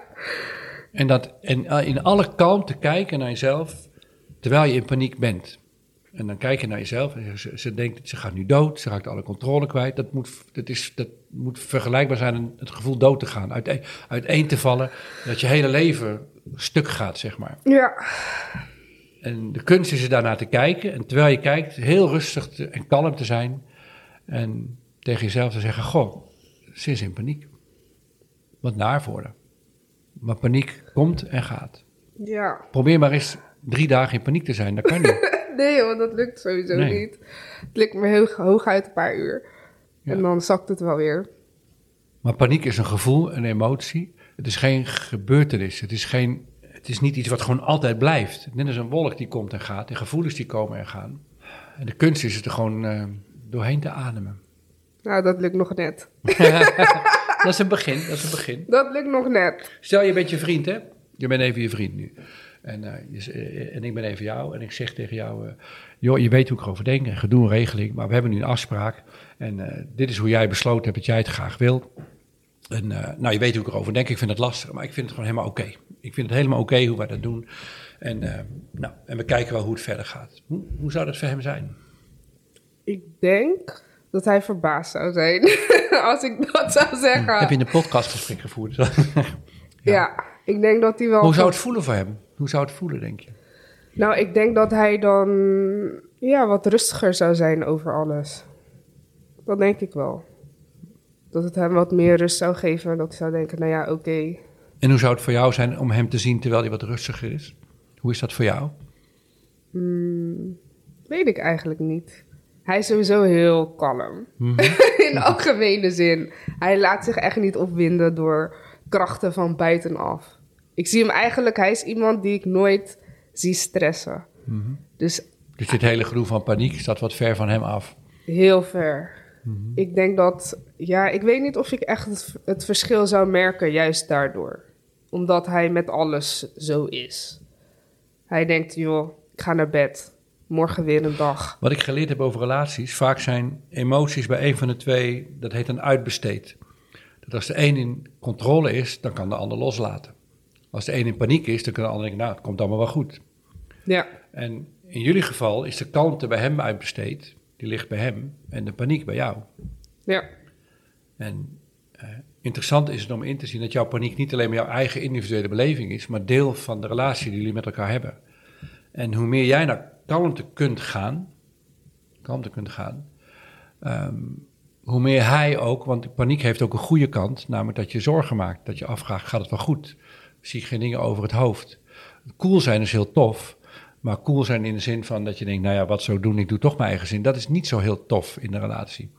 En, dat, en eh, in alle kalmte kijken naar jezelf terwijl je in paniek bent. En dan kijk je naar jezelf en ze, ze denkt, ze gaat nu dood, ze raakt alle controle kwijt. Dat moet, dat is, dat moet vergelijkbaar zijn aan het gevoel dood te gaan, uiteen, uiteen te vallen. Dat je hele leven stuk gaat, zeg maar. Ja. En de kunst is er daarnaar te kijken. En terwijl je kijkt, heel rustig te- en kalm te zijn. En tegen jezelf te zeggen, goh, ze is in paniek. Wat naar voor. Maar paniek komt en gaat. Ja. Probeer maar eens drie dagen in paniek te zijn. Dat kan niet. [LAUGHS] Nee, want dat lukt sowieso Nee. niet. Het lukt me heel hooguit een paar uur. Ja. En dan zakt het wel weer. Maar paniek is een gevoel, een emotie. Het is geen gebeurtenis. Het is, geen, het is niet iets wat gewoon altijd blijft. Net als een wolk die komt en gaat. En gevoelens die komen en gaan. En de kunst is het er gewoon eh, doorheen te ademen. Nou, dat lukt nog net. [LAUGHS] Dat is een begin. Dat is een begin. Dat lukt nog net. Stel je bent je vriend, hè? Je bent even je vriend nu. En, eh, je eh, en ik ben even jou. En ik zeg tegen jou: eh, joh, je weet hoe ik erover denk. En gedoe een regeling. Maar we hebben nu een afspraak. En dit is hoe jij besloten hebt dat jij het graag wil. En nou, je weet hoe ik erover denk. Ik vind het lastig, maar ik vind het gewoon helemaal oké. Ik vind het helemaal oké hoe wij dat doen. En, nou, en we kijken wel hoe het verder gaat. Hoe, hoe zou dat voor hem zijn? Ik denk dat hij verbaasd zou zijn [LAUGHS] als ik dat zou zeggen. Heb je een podcastgesprek gevoerd? [LAUGHS] Ja. ik denk dat hij wel... hoe zou het voelen voor hem? Hoe zou het voelen, denk je? Nou, ik denk dat hij dan ja, wat rustiger zou zijn over alles. Dat denk ik wel. Dat het hem wat meer rust zou geven. Dat hij zou denken, nou ja, oké. En hoe zou het voor jou zijn om hem te zien terwijl hij wat rustiger is? Hoe is dat voor jou? Hmm, weet ik eigenlijk niet. Hij is sowieso heel kalm. Mhm. [LAUGHS] In algemene zin. Hij laat zich echt niet opwinden door krachten van buitenaf. Ik zie hem eigenlijk, hij is iemand die ik nooit zie stressen. Mhm. Dus Dus dit hele gedoe van paniek staat wat ver van hem af. Heel ver. Mhm. Ik denk dat, ja, ik weet niet of ik echt het, het verschil zou merken, juist daardoor. Omdat hij met alles zo is. Hij denkt, joh, ik ga naar bed. Morgen weer een dag. Wat ik geleerd heb over relaties, vaak zijn emoties bij een van de twee, dat heet een uitbesteed. Dat als de een in controle is, dan kan de ander loslaten. Als de een in paniek is, dan kan de ander denken, nou, het komt allemaal wel goed. Ja, En in jullie geval is de kalmte bij hem uitbesteed. Die ligt bij hem en de paniek bij jou. ja, En eh, interessant is het om in te zien dat jouw paniek niet alleen maar jouw eigen individuele beleving is, maar deel van de relatie die jullie met elkaar hebben. En hoe meer jij naar kalmte kunt gaan, kalmte kunt gaan, ehm, hoe meer hij ook, want paniek heeft ook een goede kant, namelijk dat je zorgen maakt, dat je afvraagt, gaat het wel goed? Zie ik geen dingen over het hoofd? Cool zijn is heel tof, maar cool zijn in de zin van dat je denkt, nou ja, wat zo doen, ik doe toch mijn eigen zin, dat is niet zo heel tof in de relatie.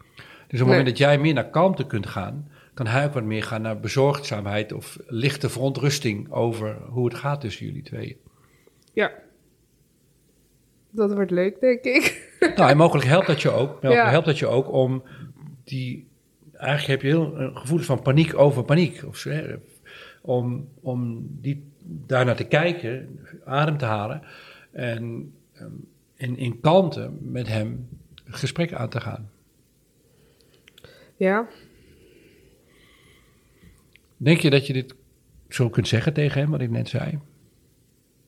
Dus op het moment dat jij meer naar kalmte kunt gaan, kan hij ook wat meer gaan naar bezorgdzaamheid of lichte verontrusting over hoe het gaat tussen jullie tweeën. ja. Dat wordt leuk, denk ik. [LAUGHS] Nou, en mogelijk helpt dat je ook, Ja. helpt dat je ook om die, eigenlijk heb je heel een gevoel van paniek over paniek. Of hè, om, om die, daarnaar te kijken, adem te halen en ehm, in, in kalmte met hem het gesprek aan te gaan. Ja, Denk je dat je dit zo kunt zeggen tegen hem, wat ik net zei?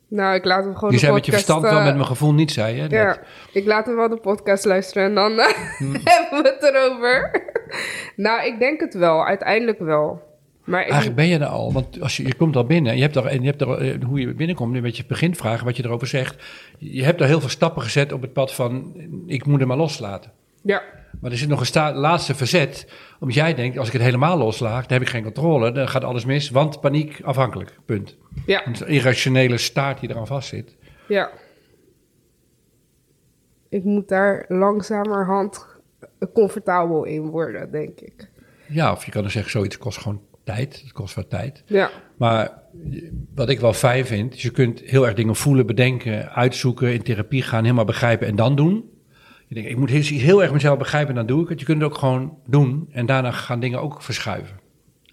Nou, ik laat hem gewoon Je de zei met je podcast, verstand wel, eh, met mijn gevoel niet, zei je. Ja, ik laat hem wel de podcast luisteren en dan eh, Hmm. [LAUGHS] hebben we het erover. [LAUGHS] nou, ik denk het wel, uiteindelijk wel. Maar ik, Eigenlijk ben je er al, want als je, je komt al binnen, je hebt er, en je hebt er, eh, hoe je binnenkomt, een beetje begint vragen wat je erover zegt. Je hebt er heel veel stappen gezet op het pad van, ik moet hem maar loslaten. Ja, Maar er zit nog een laatste verzet, omdat jij denkt, als ik het helemaal loslaat, dan heb ik geen controle, dan gaat alles mis, want paniek afhankelijk, punt. ja, Een irrationele staart die eraan vastzit. ja. Ik moet daar langzamerhand comfortabel in worden, denk ik. Ja, of je kan dan zeggen, zoiets kost gewoon tijd, het kost wat tijd. Ja, Maar wat ik wel fijn vind, is je kunt heel erg dingen voelen, bedenken, uitzoeken, in therapie gaan, helemaal begrijpen en dan doen. Je denkt, ik moet iets heel erg mezelf begrijpen en dan doe ik het. Je kunt het ook gewoon doen en daarna gaan dingen ook verschuiven.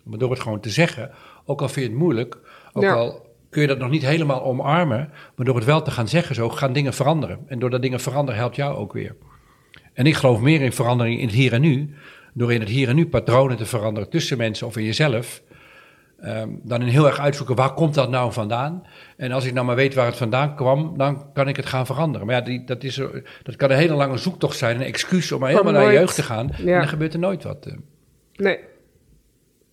Maar door het gewoon te zeggen, ook al vind je het moeilijk, ook Ja. al kun je dat nog niet helemaal omarmen, maar door het wel te gaan zeggen zo, gaan dingen veranderen. En doordat dingen veranderen, helpt jou ook weer. En ik geloof meer in verandering in het hier en nu, door in het hier en nu patronen te veranderen tussen mensen of in jezelf, Ehm, dan in heel erg uitzoeken waar komt dat nou vandaan. En als ik nou maar weet waar het vandaan kwam, dan kan ik het gaan veranderen. Maar ja, die, dat, is, er- dat kan een hele lange zoektocht zijn, een excuus om maar helemaal naar je jeugd te gaan. En dan gebeurt er nooit wat. eh. nee.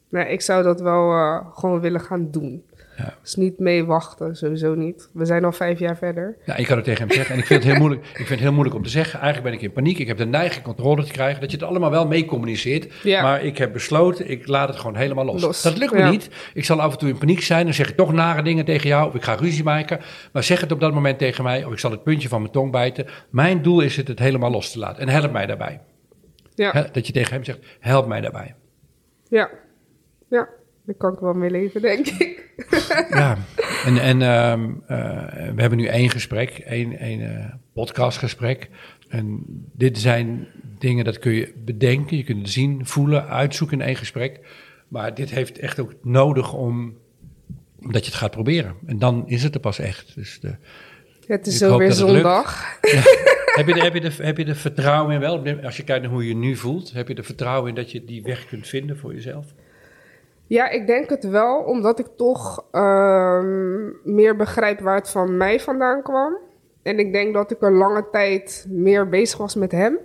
Nee, ik zou dat wel eh, gewoon willen gaan doen. Ja. Dus niet mee wachten, sowieso niet. We zijn al vijf jaar verder. Ja, ik kan het tegen hem zeggen. En ik vind het heel moeilijk, ik vind het heel moeilijk om te zeggen. Eigenlijk ben ik in paniek. Ik heb de neiging controle te krijgen. Dat je het allemaal wel mee communiceert. Ja. Maar ik heb besloten, ik laat het gewoon helemaal los. Los, Dat lukt me ja. niet. Ik zal af en toe in paniek zijn. Dan zeg ik toch nare dingen tegen jou. Of ik ga ruzie maken. Maar zeg het op dat moment tegen mij. Of ik zal het puntje van mijn tong bijten. Mijn doel is het het helemaal los te laten. En help mij daarbij. Ja, dat je tegen hem zegt, help mij daarbij. ja. Ja, daar kan ik wel mee leven, denk ik. Ja, [LAUGHS] en, en ehm, eh, we hebben nu één gesprek, één, één eh, podcastgesprek. En dit zijn dingen, dat kun je bedenken, je kunt het zien, voelen, uitzoeken in één gesprek. Maar dit heeft echt ook nodig om, omdat je het gaat proberen. En dan is het er pas echt. Dus de, Het is zo weer dat zondag. [LAUGHS] heb, je de, heb, je de, heb je de vertrouwen in wel, als je kijkt naar hoe je je nu voelt, heb je er vertrouwen in dat je die weg kunt vinden voor jezelf? Ja, ik denk het wel, omdat ik toch ehm, meer begrijp waar het van mij vandaan kwam. En ik denk dat ik een lange tijd meer bezig was met hem.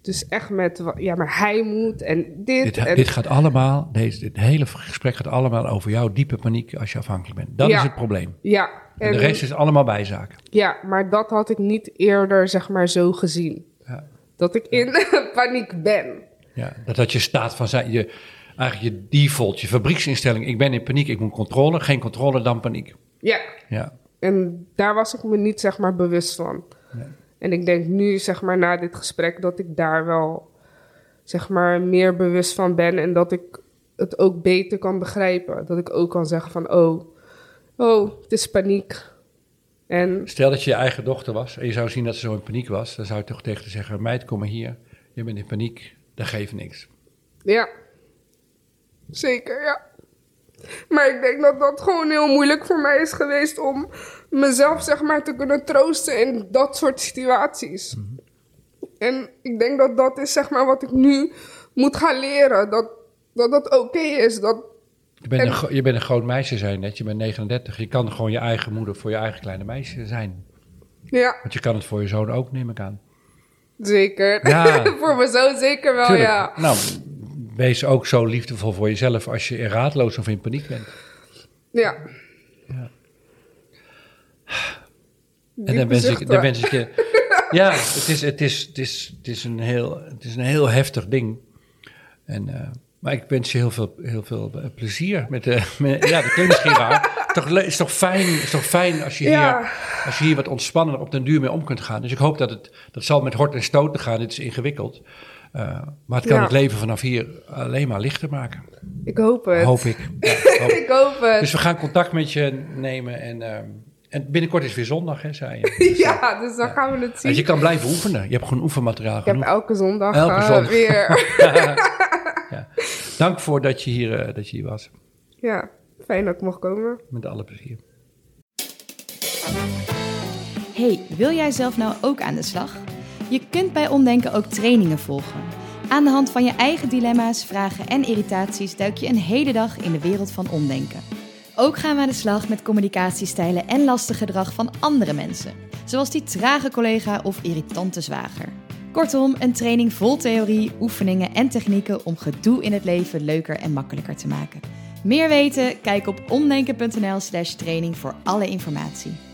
Dus echt met, ja, maar hij moet en dit. Dit, en, dit gaat allemaal, deze, dit hele gesprek gaat allemaal over jouw diepe paniek als je afhankelijk bent. Dat Ja. is het probleem. ja, En de rest is allemaal bijzaken. ja, maar dat had ik niet eerder, zeg maar, zo gezien. Ja. Dat ik in [LAUGHS] paniek ben. Ja, dat dat je staat van zijn, je, eigenlijk je default, je fabrieksinstelling. Ik ben in paniek, ik moet controle. Geen controle, dan paniek. Ja, Ja, En daar was ik me niet, zeg maar, bewust van. En ik denk nu, zeg maar, na dit gesprek, dat ik daar wel, zeg maar, meer bewust van ben. En dat ik het ook beter kan begrijpen. Dat ik ook kan zeggen van, oh, oh, het is paniek. En Stel dat je je eigen dochter was en je zou zien dat ze zo in paniek was. Dan zou je toch tegen haar zeggen, meid, kom maar hier. Je bent in paniek, dat geeft niks. ja, zeker, ja. Maar ik denk dat dat gewoon heel moeilijk voor mij is geweest om mezelf, zeg maar, te kunnen troosten in dat soort situaties. En ik denk dat dat is, zeg maar, wat ik nu moet gaan leren. Dat dat dat oké is. Dat, Je bent, En- een, je bent een groot meisje, zei je net. Je bent 39. Je kan gewoon je eigen moeder voor je eigen kleine meisje zijn. ja, Want je kan het voor je zoon ook, neem ik aan. zeker. Ja. [LAUGHS] Voor mijn zoon zeker wel, Tuurlijk. Ja. Nou, wees ook zo liefdevol voor jezelf als je raadloos of in paniek bent. Ja. En dan wens, ik, dan wens ik je... [LAUGHS] Ja, het is, het, is, het, is, het, is een heel, het is een heel heftig ding. En, eh, maar ik wens je heel veel, heel veel eh, plezier. Met, de [LAUGHS] met, ja, dat klinkt misschien raar. Het is toch, le- is toch fijn, is toch fijn als je, Ja. hier, als je hier wat ontspannender op den duur mee om kunt gaan. Dus ik hoop dat het... Dat zal met hort en stoten gaan. Dit is ingewikkeld. Eh, maar het kan Ja. het leven vanaf hier alleen maar lichter maken. Ik hoop het. Hoop ik. [LAUGHS] Ja, hoop ik. hoop het. Dus we gaan contact met je nemen. En, ehm, en binnenkort is weer zondag, hè, zei je. [LAUGHS] ja, dus dan gaan we het zien. Dus je kan blijven oefenen. Je hebt gewoon oefenmateriaal Ik heb genoeg. elke zondag, Elke eh, zondag. weer. [LAUGHS] Dank voor dat je, hier, eh, dat je hier was. ja, fijn dat ik mocht komen. Met alle plezier. Hey, wil jij zelf nou ook aan de slag? Je kunt bij Omdenken ook trainingen volgen. Aan de hand van je eigen dilemma's, vragen en irritaties duik je een hele dag in de wereld van omdenken. Ook gaan we aan de slag met communicatiestijlen en lastig gedrag van andere mensen, zoals die trage collega of irritante zwager. Kortom, een training vol theorie, oefeningen en technieken om gedoe in het leven leuker en makkelijker te maken. Meer weten? Kijk op omdenken.nl/slash training voor alle informatie.